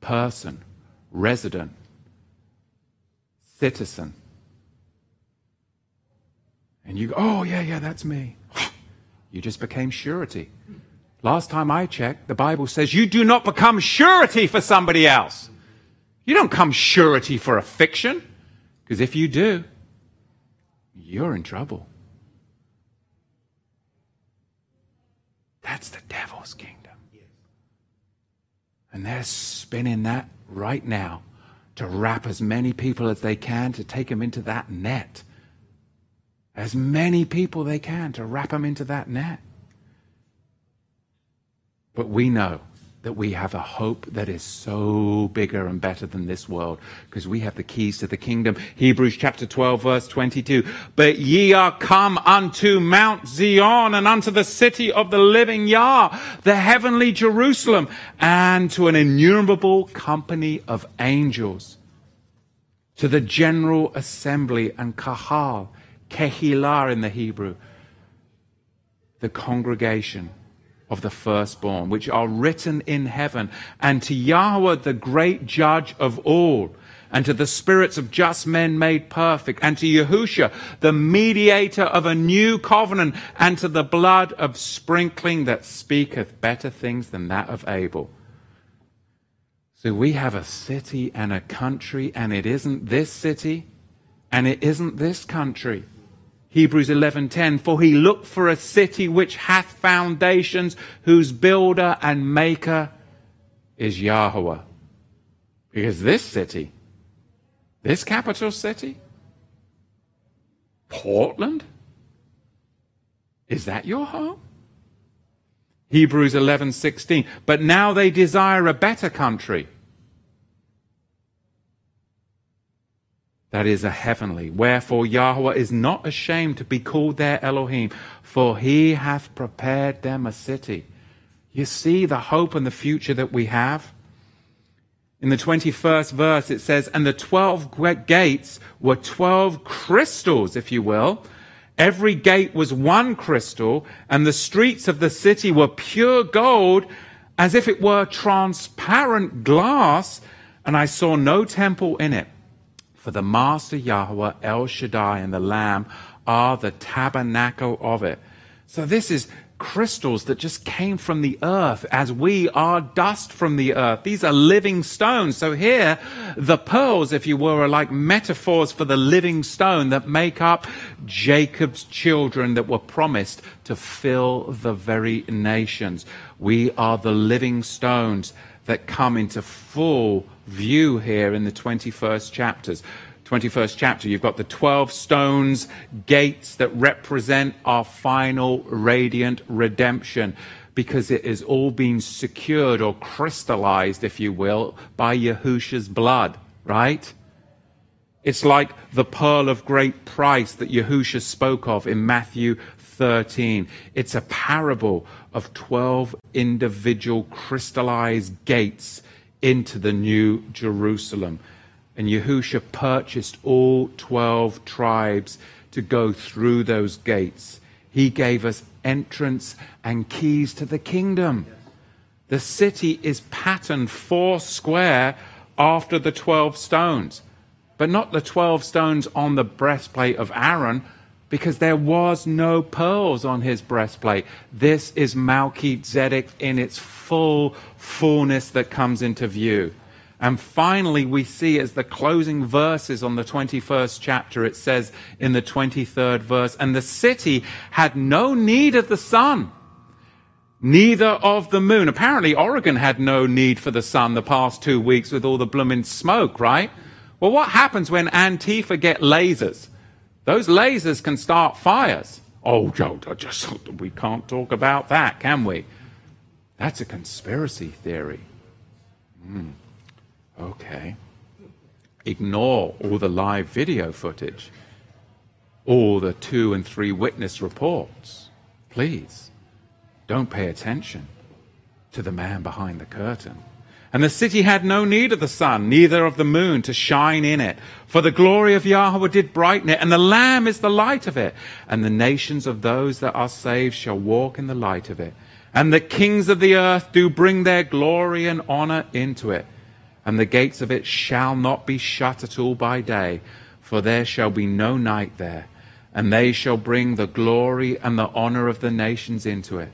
person, resident, citizen. And you go, oh, yeah, yeah, that's me. You just became surety. Last time I checked, the Bible says you do not become surety for somebody else. You don't come surety for a fiction. Because if you do, you're in trouble. That's the devil's kingdom. And they're spinning that right now to wrap as many people as they can to take them into that net. As many people they can to wrap them into that net. But we know that we have a hope that is so bigger and better than this world because we have the keys to the kingdom. Hebrews chapter 12 verse 22. But ye are come unto Mount Zion and unto the city of the living Yah, the heavenly Jerusalem, and to an innumerable company of angels, to the general assembly and kahal, kehilah in the Hebrew, the congregation of the firstborn, which are written in heaven, and to Yahweh, the great judge of all, and to the spirits of just men made perfect, and to Yahusha, the mediator of a new covenant, and to the blood of sprinkling that speaketh better things than that of Abel. So we have a city and a country, and it isn't this city, and it isn't this country. Hebrews 11:10 for he looked for a city which hath foundations whose builder and maker is Yahweh. Because this city, this capital city, Portland, is that your home? Hebrews 11:16. But now they desire a better country. That is a heavenly. Wherefore Yahweh is not ashamed to be called their Elohim, for he hath prepared them a city. You see the hope and the future that we have? In the 21st verse, it says, And the 12 gates were 12 crystals, if you will. Every gate was one crystal, and the streets of the city were pure gold, as if it were transparent glass, and I saw no temple in it. For the Master Yahweh, El Shaddai, and the Lamb are the tabernacle of it. So this is crystals that just came from the earth as we are dust from the earth. These are living stones. So here, the pearls, if you will, are like metaphors for the living stone that make up Jacob's children that were promised to fill the very nations. We are the living stones that come into full view here in the 21st chapters. 21st chapter, you've got the 12 stones, gates that represent our final radiant redemption because it is all being secured or crystallized, if you will, by Yahusha's blood, right? It's like the pearl of great price that Yahusha spoke of in Matthew 13. It's a parable of 12 individual crystallized gates into the new Jerusalem. And Yahusha purchased all 12 tribes to go through those gates. He gave us entrance and keys to the kingdom. The city is patterned four square after the 12 stones, but not the 12 stones on the breastplate of Aaron, because there was no pearls on his breastplate. This is Melchizedek in its full fullness that comes into view. And finally, we see as the closing verses on the 21st chapter, it says in the 23rd verse, and the city had no need of the sun, neither of the moon. Apparently, Oregon had no need for the sun the past two weeks with all the blooming smoke, right? Well, what happens when Antifa get lasers? Those lasers can start fires. Oh, just, we can't talk about that, can we? That's a conspiracy theory. Mm. Okay. Ignore all the live video footage, all the two and three witness reports. Please, don't pay attention to the man behind the curtain. And the city had no need of the sun, neither of the moon to shine in it. For the glory of Yahweh did brighten it, and the Lamb is the light of it. And the nations of those that are saved shall walk in the light of it. And the kings of the earth do bring their glory and honor into it and the gates of it shall not be shut at all by day, for there shall be no night there. And they shall bring the glory and the honor of the nations into it.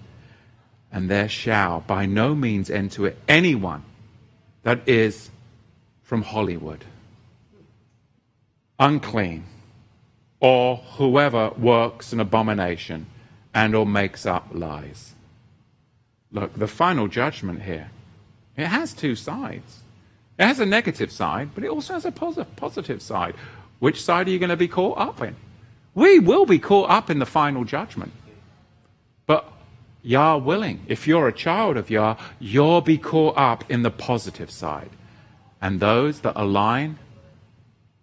And there shall by no means enter it anyone that is from Hollywood, unclean, or whoever works an abomination and or makes up lies. Look, the final judgment here, it has two sides. It has a negative side, but it also has a positive side. Which side are you going to be caught up in? We will be caught up in the final judgment. But Yah willing, if you're a child of Yah, you'll be caught up in the positive side. And those that align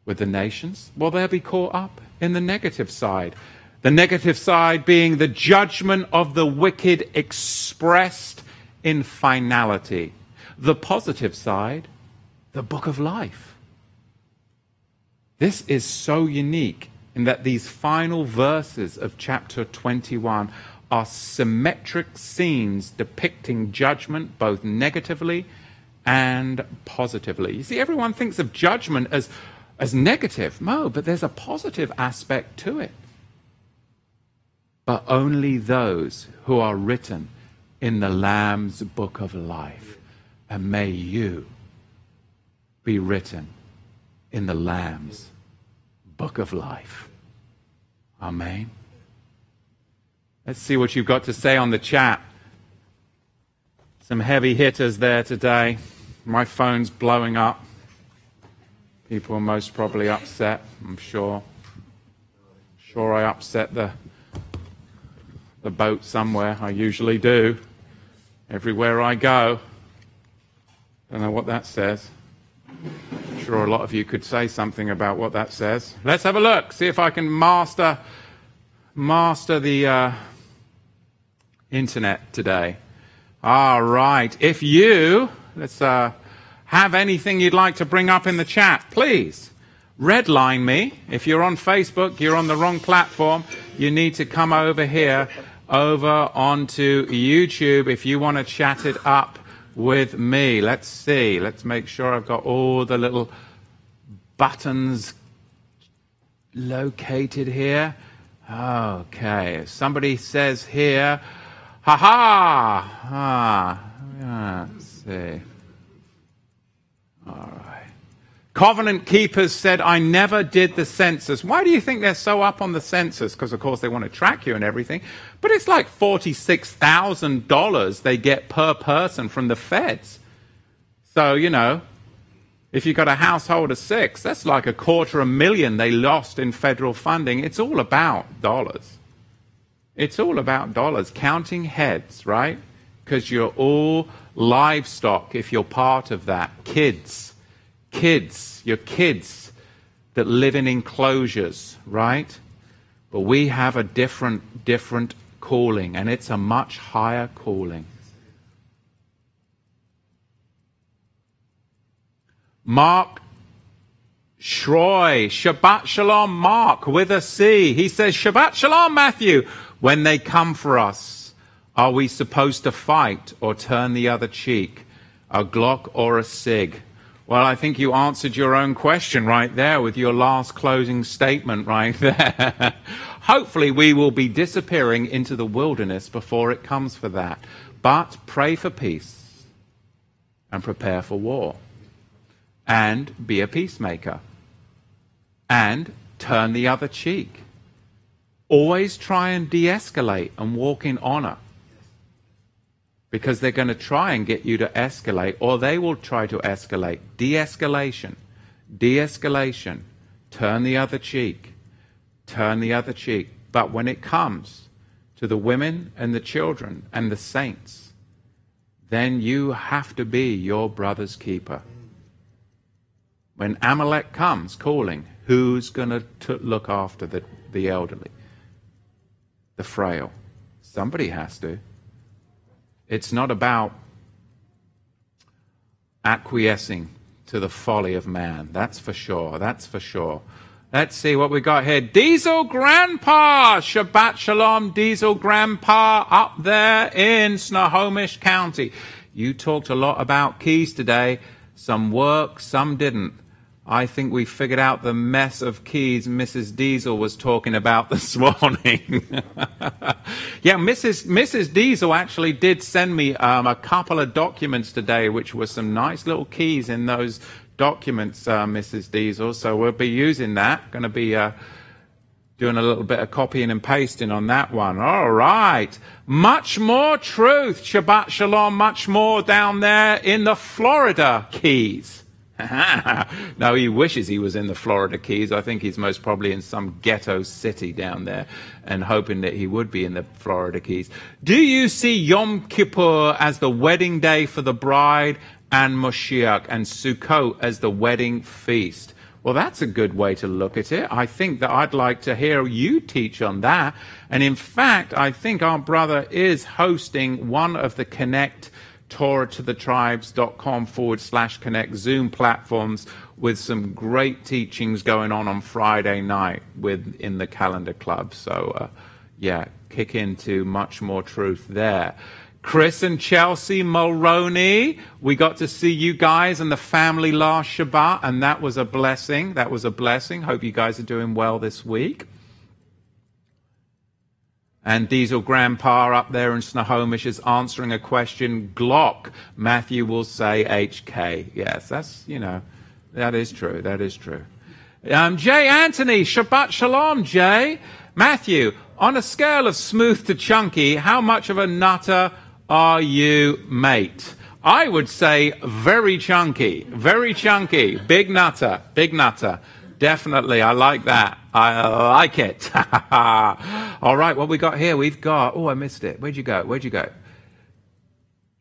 with the nations, well, they'll be caught up in the negative side. The negative side being the judgment of the wicked expressed in finality. The positive side the book of life. This is so unique in that these final verses of chapter 21 are symmetric scenes depicting judgment both negatively and positively. You see, everyone thinks of judgment as, as negative. No, but there's a positive aspect to it. But only those who are written in the Lamb's book of life. And may you be written in the Lamb's book of life. Amen. Let's see what you've got to say on the chat. Some heavy hitters there today. My phone's blowing up. People are most probably upset, I'm sure. Sure, I upset the, the boat somewhere. I usually do. everywhere I go. Don't know what that says. I'm sure a lot of you could say something about what that says. Let's have a look, see if I can master master the uh, internet today. All right. If you let's uh, have anything you'd like to bring up in the chat, please redline me. If you're on Facebook, you're on the wrong platform. You need to come over here, over onto YouTube if you want to chat it up with me. Let's see. Let's make sure I've got all the little buttons located here. Okay. Somebody says here, ha ha. Ah, let's see. All right. Covenant keepers said, I never did the census. Why do you think they're so up on the census? Because, of course, they want to track you and everything. But it's like $46,000 they get per person from the feds. So, you know, if you've got a household of six, that's like a quarter of a million they lost in federal funding. It's all about dollars. It's all about dollars, counting heads, right? Because you're all livestock if you're part of that. Kids kids, your kids that live in enclosures, right? But we have a different, different calling, and it's a much higher calling. Mark Shroy, Shabbat Shalom, Mark with a C. He says, Shabbat Shalom, Matthew. When they come for us, are we supposed to fight or turn the other cheek? A Glock or a SIG? Well, I think you answered your own question right there with your last closing statement right there. Hopefully, we will be disappearing into the wilderness before it comes for that. But pray for peace and prepare for war and be a peacemaker and turn the other cheek. Always try and de escalate and walk in honor because they're going to try and get you to escalate, or they will try to escalate. De escalation. De escalation. Turn the other cheek. Turn the other cheek. But when it comes to the women and the children and the saints, then you have to be your brother's keeper. When Amalek comes calling, who's going to look after the, the elderly, the frail? Somebody has to. It's not about acquiescing to the folly of man. That's for sure. That's for sure. Let's see what we got here. Diesel Grandpa, Shabbat Shalom, Diesel Grandpa, up there in Snohomish County. You talked a lot about keys today. Some work, some didn't. I think we figured out the mess of keys Mrs. Diesel was talking about this morning. yeah, Mrs. Mrs. Diesel actually did send me um, a couple of documents today, which were some nice little keys in those documents, uh, Mrs. Diesel. So we'll be using that. Going to be uh, doing a little bit of copying and pasting on that one. All right. Much more truth. Shabbat Shalom. Much more down there in the Florida Keys. no, he wishes he was in the Florida Keys. I think he's most probably in some ghetto city down there and hoping that he would be in the Florida Keys. Do you see Yom Kippur as the wedding day for the bride and Moshiach and Sukkot as the wedding feast? Well, that's a good way to look at it. I think that I'd like to hear you teach on that. And in fact, I think our brother is hosting one of the Connect TorahToTheTribes.com forward slash connect Zoom platforms with some great teachings going on on Friday night with in the Calendar Club. So, uh, yeah, kick into much more truth there. Chris and Chelsea Mulroney, we got to see you guys and the family last Shabbat, and that was a blessing. That was a blessing. Hope you guys are doing well this week. And Diesel Grandpa up there in Snohomish is answering a question. Glock. Matthew will say HK. Yes, that's, you know, that is true. That is true. Um, Jay Anthony, Shabbat Shalom, Jay. Matthew, on a scale of smooth to chunky, how much of a nutter are you, mate? I would say very chunky, very chunky, big nutter, big nutter. Definitely, I like that. I like it. All right, what we got here? We've got. Oh, I missed it. Where'd you go? Where'd you go?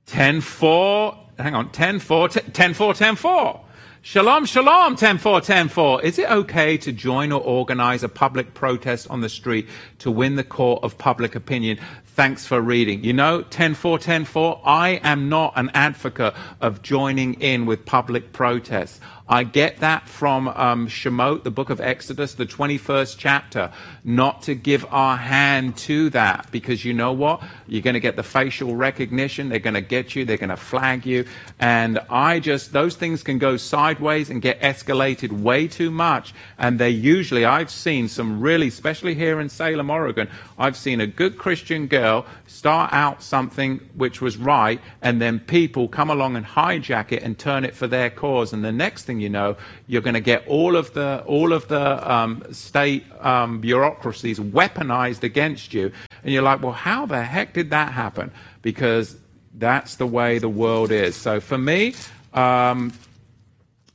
10 4, hang on, 10 4, 10 4, 10 4. Shalom, shalom, 10 4, 10 4. Is it okay to join or organize a public protest on the street to win the court of public opinion? Thanks for reading. You know, 10 4, 10 4, I am not an advocate of joining in with public protests. I get that from um, Shemot, the book of Exodus, the 21st chapter, not to give our hand to that because you know what? You're going to get the facial recognition. They're going to get you. They're going to flag you. And I just, those things can go sideways and get escalated way too much. And they usually, I've seen some really, especially here in Salem, Oregon, I've seen a good Christian girl start out something which was right, and then people come along and hijack it and turn it for their cause. And the next thing you know, you're going to get all of the all of the um, state um, bureaucracies weaponized against you, and you're like, well, how the heck did that happen? Because that's the way the world is. So for me, um,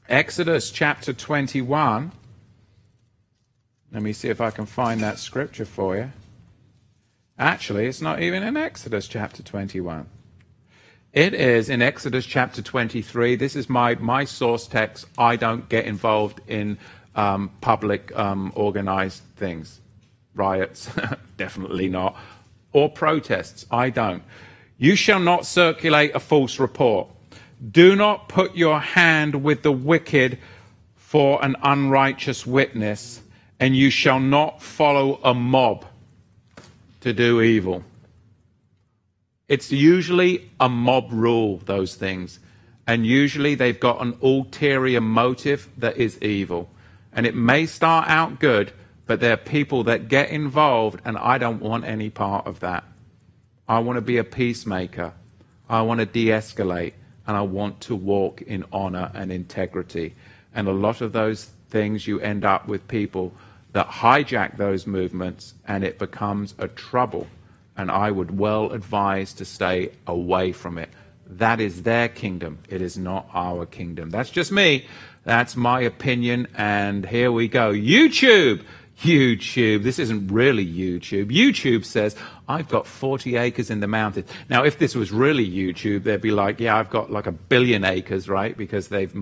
Exodus chapter 21. Let me see if I can find that scripture for you. Actually, it's not even in Exodus chapter 21. It is in Exodus chapter 23. This is my, my source text. I don't get involved in um, public um, organized things. Riots, definitely not. Or protests, I don't. You shall not circulate a false report. Do not put your hand with the wicked for an unrighteous witness, and you shall not follow a mob to do evil. It's usually a mob rule, those things. And usually they've got an ulterior motive that is evil. And it may start out good, but there are people that get involved, and I don't want any part of that. I want to be a peacemaker. I want to de escalate, and I want to walk in honor and integrity. And a lot of those things you end up with people that hijack those movements and it becomes a trouble. And I would well advise to stay away from it. That is their kingdom. It is not our kingdom. That's just me. That's my opinion. And here we go. YouTube. YouTube. This isn't really YouTube. YouTube says, I've got 40 acres in the mountains. Now, if this was really YouTube, they'd be like, yeah, I've got like a billion acres, right? Because they've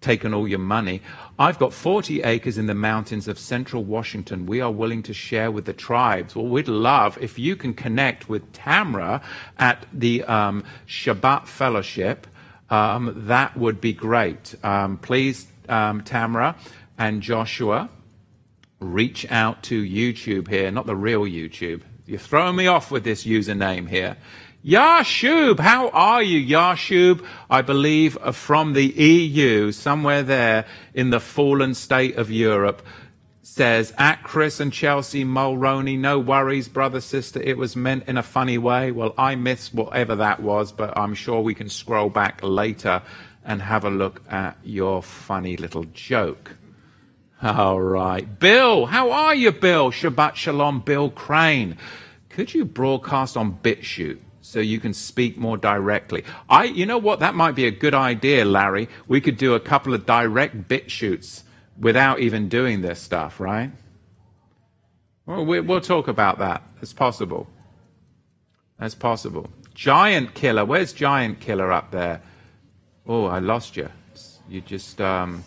taken all your money. I've got 40 acres in the mountains of central Washington. We are willing to share with the tribes. Well, we'd love if you can connect with Tamra at the um, Shabbat Fellowship. Um, that would be great. Um, please, um, Tamra and Joshua, reach out to YouTube here, not the real YouTube. You're throwing me off with this username here. Yashub, how are you, Yashub? I believe uh, from the EU, somewhere there in the fallen state of Europe, says at Chris and Chelsea Mulroney, no worries, brother, sister, it was meant in a funny way. Well, I missed whatever that was, but I'm sure we can scroll back later and have a look at your funny little joke. All right. Bill, how are you, Bill? Shabbat Shalom, Bill Crane. Could you broadcast on BitChute? So you can speak more directly. I, you know what? That might be a good idea, Larry. We could do a couple of direct BitChutes without even doing this stuff, right? Well, we'll talk about that. It's possible. That's possible. Giant Killer. Where's Giant Killer up there? Oh, I lost you. You just. Um...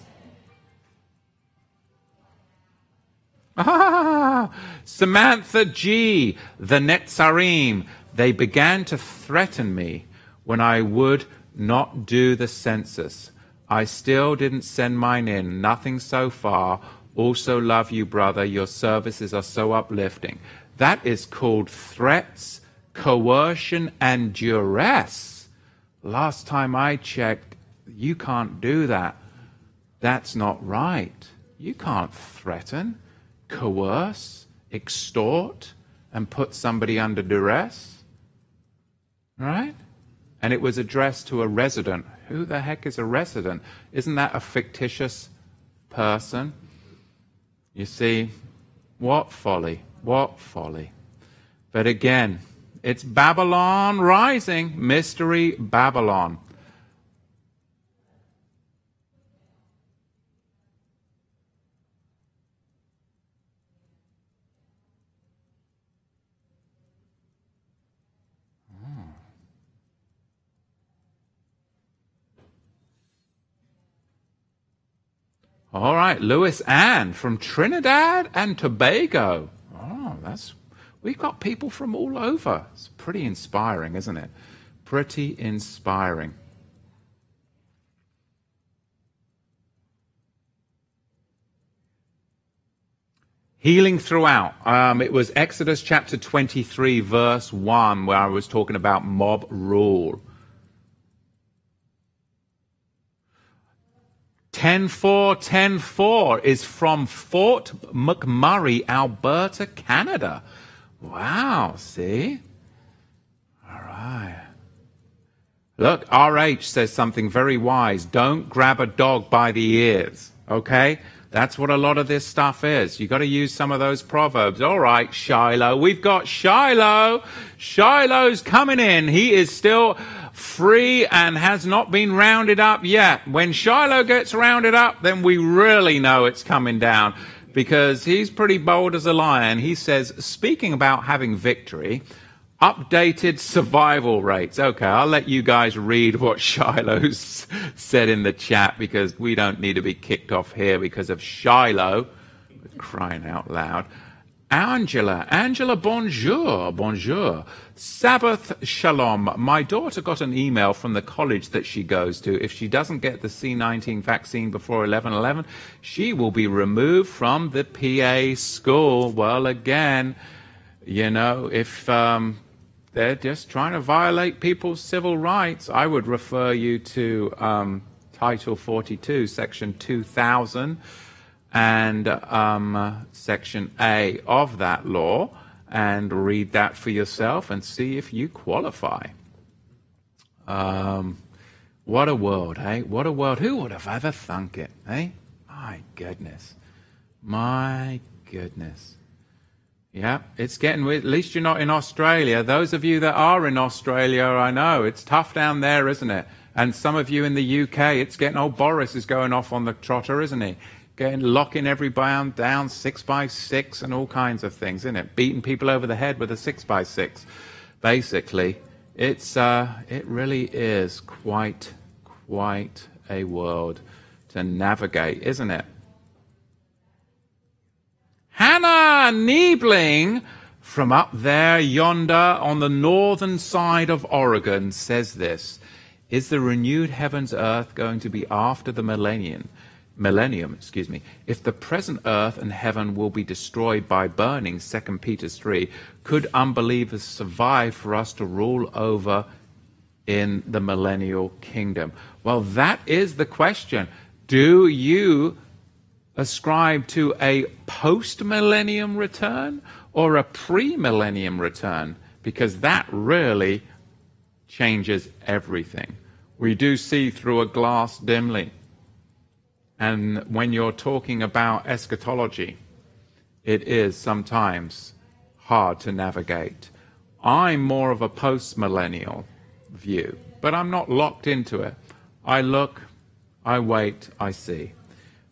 Ah, Samantha G. The Netzarim. They began to threaten me when I would not do the census. I still didn't send mine in, nothing so far. Also, love you, brother. Your services are so uplifting. That is called threats, coercion, and duress. Last time I checked, you can't do that. That's not right. You can't threaten, coerce, extort, and put somebody under duress. Right? And it was addressed to a resident. Who the heck is a resident? Isn't that a fictitious person? You see, what folly, what folly. But again, it's Babylon rising, mystery Babylon. All right, Lewis Ann from Trinidad and Tobago. Oh, that's we've got people from all over. It's pretty inspiring, isn't it? Pretty inspiring. Healing throughout. Um, it was Exodus chapter 23, verse 1, where I was talking about mob rule. 10-4, 10-4 is from Fort McMurray, Alberta, Canada. Wow, see? All right. Look, RH says something very wise. Don't grab a dog by the ears, okay? That's what a lot of this stuff is. You got to use some of those proverbs. All right, Shiloh. We've got Shiloh. Shiloh's coming in. He is still free and has not been rounded up yet. When Shiloh gets rounded up, then we really know it's coming down because he's pretty bold as a lion. He says, speaking about having victory, updated survival rates. Okay, I'll let you guys read what Shiloh's said in the chat because we don't need to be kicked off here because of Shiloh. Crying out loud. Angela, Angela, bonjour, bonjour. Sabbath shalom. My daughter got an email from the college that she goes to. If she doesn't get the C19 vaccine before 11:11, she will be removed from the PA school. Well, again, you know, if um, they're just trying to violate people's civil rights. I would refer you to um, Title 42, Section 2000, and um, Section A of that law, and read that for yourself and see if you qualify. Um, what a world, hey? What a world. Who would have ever thunk it, hey? My goodness. My goodness. Yeah, it's getting, at least you're not in Australia. Those of you that are in Australia, I know, it's tough down there, isn't it? And some of you in the UK, it's getting, old Boris is going off on the trotter, isn't he? Getting, locking every bound down six by six and all kinds of things, isn't it? Beating people over the head with a six by six. Basically, it's, uh, it really is quite, quite a world to navigate, isn't it? Hannah Niebling from up there yonder on the northern side of Oregon says this Is the renewed heavens earth going to be after the millennium? Millennium, excuse me. If the present earth and heaven will be destroyed by burning, 2 Peter 3, could unbelievers survive for us to rule over in the millennial kingdom? Well, that is the question. Do you ascribe to a post millennium return or a pre millennium return? Because that really changes everything. We do see through a glass dimly. And when you're talking about eschatology, it is sometimes hard to navigate. I'm more of a post millennial view, but I'm not locked into it. I look, I wait, I see.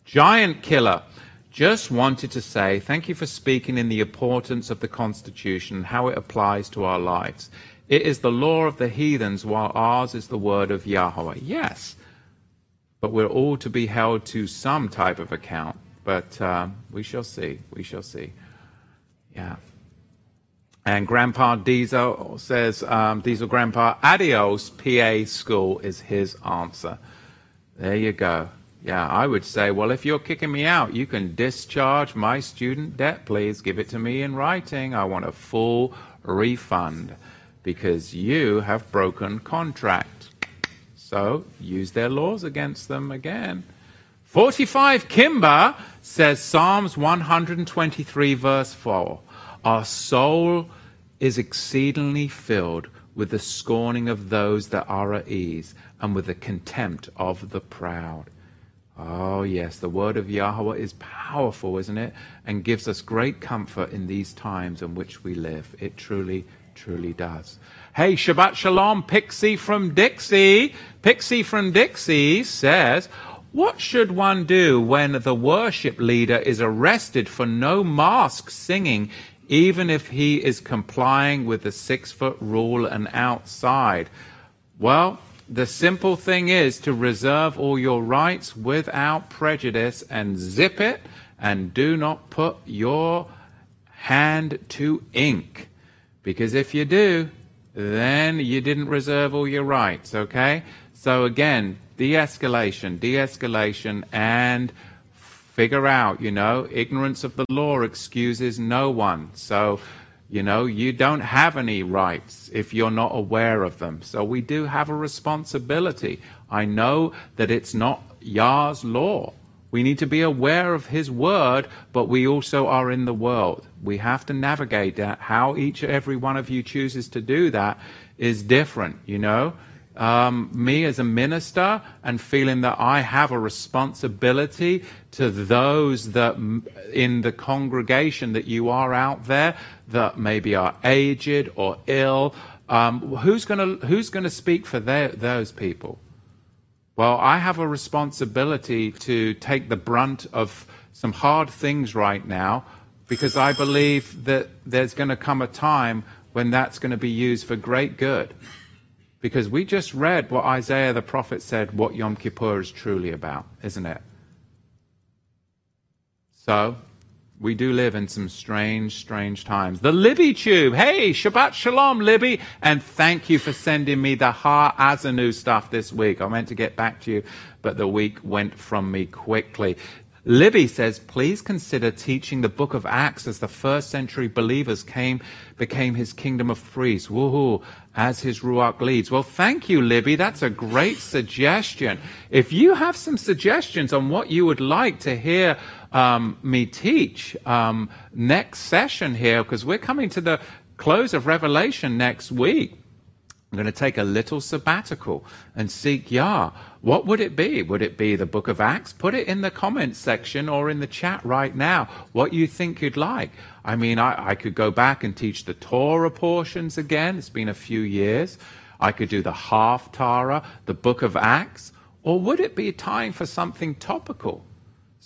Giant Killer just wanted to say thank you for speaking in the importance of the Constitution how it applies to our lives. It is the law of the heathens, while ours is the word of Yahweh. Yes, but we're all to be held to some type of account. But uh, we shall see. We shall see. Yeah. And Grandpa Diesel says, um, Diesel Grandpa, adios, PA school is his answer. There you go. Yeah, I would say, well, if you're kicking me out, you can discharge my student debt, please. Give it to me in writing. I want a full refund because you have broken contract. So use their laws against them again. 45 Kimber says Psalms 123, verse 4 Our soul is exceedingly filled with the scorning of those that are at ease and with the contempt of the proud. Oh, yes, the word of Yahweh is powerful, isn't it? And gives us great comfort in these times in which we live. It truly, truly does. Hey, Shabbat Shalom, Pixie from Dixie. Pixie from Dixie says, What should one do when the worship leader is arrested for no mask singing, even if he is complying with the six foot rule and outside? Well, the simple thing is to reserve all your rights without prejudice and zip it and do not put your hand to ink. Because if you do, then you didn't reserve all your rights, okay? So again, de escalation, de escalation, and figure out, you know, ignorance of the law excuses no one. So, you know, you don't have any rights if you're not aware of them. So we do have a responsibility. I know that it's not Yah's law. We need to be aware of His word, but we also are in the world. We have to navigate that. How each and every one of you chooses to do that is different, you know. Um, me as a minister and feeling that I have a responsibility to those that in the congregation that you are out there that maybe are aged or ill. Um, who's going to who's going to speak for their, those people? Well, I have a responsibility to take the brunt of some hard things right now because I believe that there's going to come a time when that's going to be used for great good. Because we just read what Isaiah the prophet said, what Yom Kippur is truly about, isn't it? So, we do live in some strange, strange times. The Libby Tube. Hey, Shabbat Shalom, Libby. And thank you for sending me the Haazinu stuff this week. I meant to get back to you, but the week went from me quickly. Libby says, please consider teaching the book of Acts as the first century believers came, became his kingdom of priests. Woohoo, as his Ruach leads. Well, thank you, Libby. That's a great suggestion. If you have some suggestions on what you would like to hear um, me teach um, next session here, because we're coming to the close of Revelation next week. I'm going to take a little sabbatical and seek Yah. What would it be? Would it be the book of Acts? Put it in the comments section or in the chat right now what you think you'd like. I mean, I, I could go back and teach the Torah portions again. It's been a few years. I could do the Haftarah, the book of Acts. Or would it be time for something topical?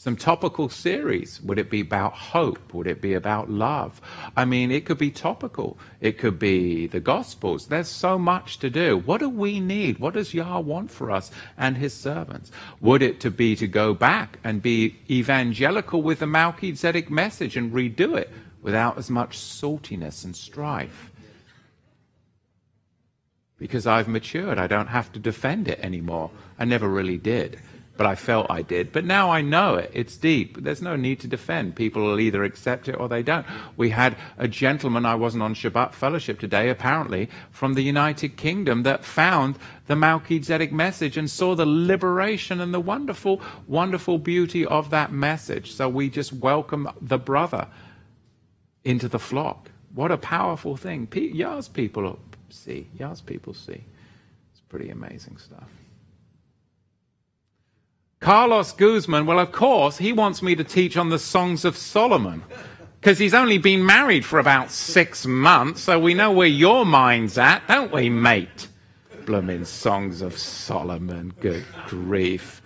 Some topical series. Would it be about hope? Would it be about love? I mean, it could be topical. It could be the Gospels. There's so much to do. What do we need? What does Yah want for us and His servants? Would it to be to go back and be evangelical with the Melchizedek message and redo it without as much saltiness and strife? Because I've matured, I don't have to defend it anymore. I never really did but I felt I did. But now I know it. It's deep. There's no need to defend. People will either accept it or they don't. We had a gentleman, I wasn't on Shabbat fellowship today, apparently, from the United Kingdom that found the Melchizedek message and saw the liberation and the wonderful, wonderful beauty of that message. So we just welcome the brother into the flock. What a powerful thing. Yah's people see. Yah's people see. It's pretty amazing stuff. Carlos Guzman, well, of course, he wants me to teach on the Songs of Solomon because he's only been married for about six months, so we know where your mind's at, don't we, mate? Blooming Songs of Solomon, good grief.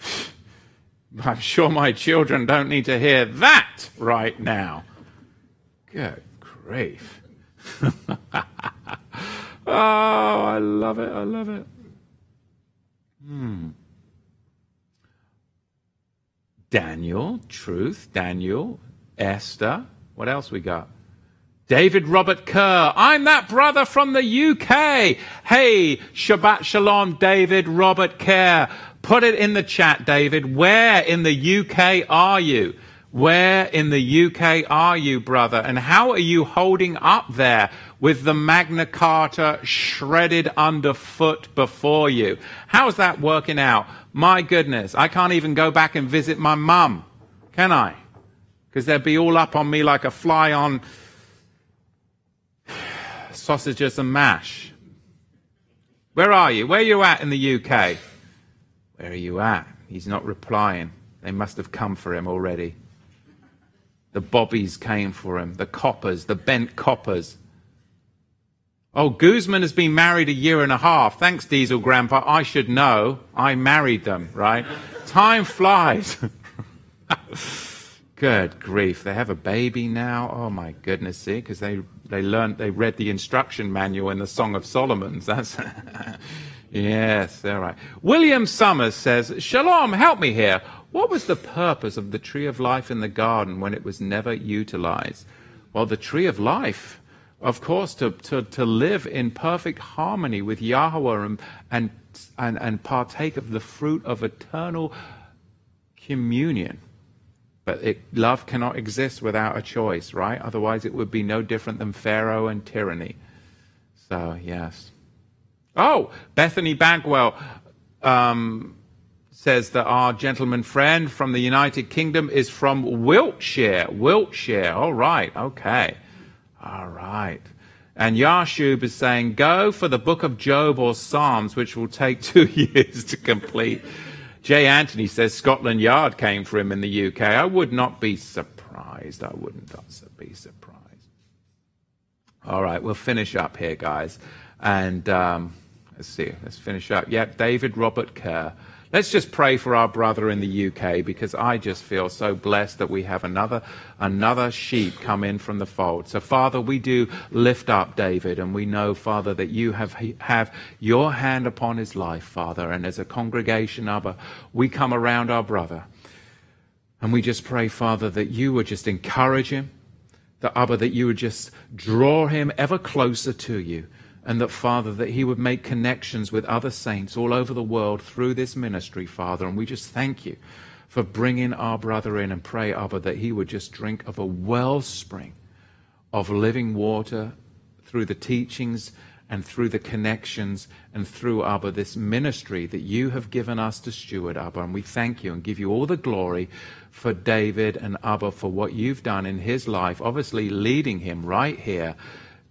I'm sure my children don't need to hear that right now. Good grief. oh, I love it. I love it. Hmm. Daniel, truth, Daniel, Esther. What else we got? David Robert Kerr. I'm that brother from the UK. Hey, Shabbat Shalom, David Robert Kerr. Put it in the chat, David. Where in the UK are you? Where in the UK are you, brother? And how are you holding up there with the Magna Carta shredded underfoot before you? How's that working out? My goodness, I can't even go back and visit my mum, can I? Because they'd be all up on me like a fly on sausages and mash. Where are you? Where are you at in the UK? Where are you at? He's not replying. They must have come for him already. The bobbies came for him, the coppers, the bent coppers. Oh, Guzman has been married a year and a half. Thanks, Diesel Grandpa. I should know. I married them, right? Time flies. Good grief. They have a baby now. Oh, my goodness. See, because they, they learned, they read the instruction manual in the Song of Solomon. That's, Yes, all right. William Summers says, Shalom, help me here. What was the purpose of the tree of life in the garden when it was never utilized? Well, the tree of life, of course, to, to, to live in perfect harmony with Yahweh and, and, and, and partake of the fruit of eternal communion. But it, love cannot exist without a choice, right? Otherwise, it would be no different than Pharaoh and tyranny. So, yes. Oh, Bethany Bagwell um, says that our gentleman friend from the United Kingdom is from Wiltshire. Wiltshire. All right. Okay. All right. And Yashub is saying, go for the book of Job or Psalms, which will take two years to complete. Jay Anthony says Scotland Yard came for him in the UK. I would not be surprised. I wouldn't be surprised. All right, we'll finish up here, guys. And um, Let's see. Let's finish up. Yep, David Robert Kerr. Let's just pray for our brother in the UK because I just feel so blessed that we have another another sheep come in from the fold. So Father, we do lift up David and we know Father that you have have your hand upon his life, Father, and as a congregation Abba, we come around our brother. And we just pray, Father, that you would just encourage him, that Abba, that you would just draw him ever closer to you and that, Father, that he would make connections with other saints all over the world through this ministry, Father. And we just thank you for bringing our brother in and pray, Abba, that he would just drink of a wellspring of living water through the teachings and through the connections and through, Abba, this ministry that you have given us to steward, Abba. And we thank you and give you all the glory for David and Abba for what you've done in his life, obviously leading him right here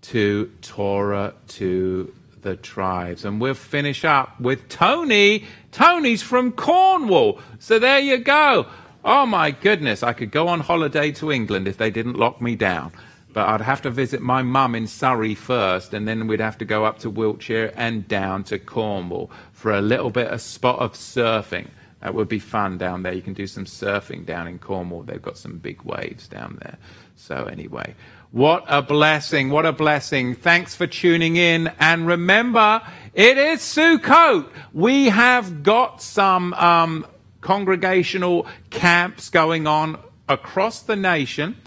to Torah to the tribes. And we'll finish up with Tony. Tony's from Cornwall. So there you go. Oh my goodness, I could go on holiday to England if they didn't lock me down. But I'd have to visit my mum in Surrey first, and then we'd have to go up to Wiltshire and down to Cornwall for a little bit of spot of surfing. That would be fun down there. You can do some surfing down in Cornwall. They've got some big waves down there. So, anyway, what a blessing. What a blessing. Thanks for tuning in. And remember, it is Sukkot. We have got some um, congregational camps going on across the nation.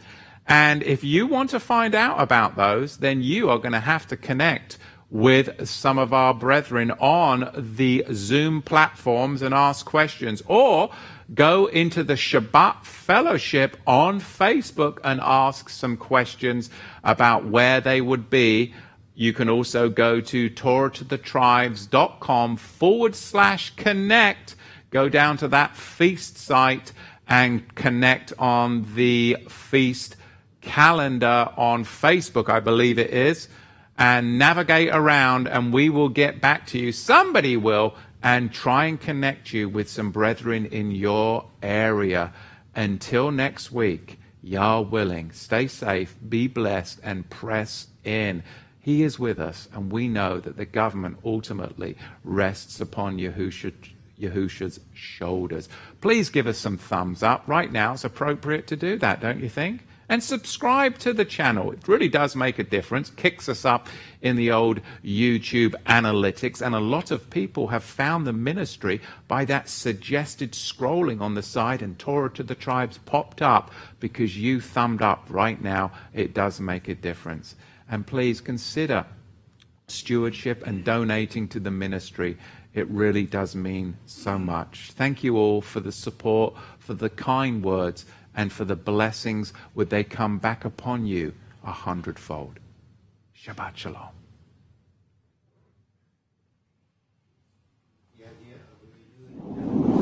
And if you want to find out about those, then you are going to have to connect with some of our brethren on the Zoom platforms and ask questions. Or go into the Shabbat Fellowship on Facebook and ask some questions about where they would be. You can also go to torahtothetribes.com forward slash connect. Go down to that feast site and connect on the feast calendar on Facebook, I believe it is, and navigate around, and we will get back to you. Somebody will and try and connect you with some brethren in your area. Until next week, Yah willing, stay safe, be blessed, and press in. He is with us, and we know that the government ultimately rests upon Yahushua, Yahushua's shoulders. Please give us some thumbs up. Right now, it's appropriate to do that, don't you think? And subscribe to the channel. It really does make a difference, kicks us up in the old YouTube analytics, and a lot of people have found the ministry by that suggested scrolling on the side, and Torah to the tribes popped up because you thumbed up right now. It does make a difference. And please consider stewardship and donating to the ministry. It really does mean so much. Thank you all for the support, for the kind words and for the blessings would they come back upon you a hundredfold. Shabbat Shalom. The idea of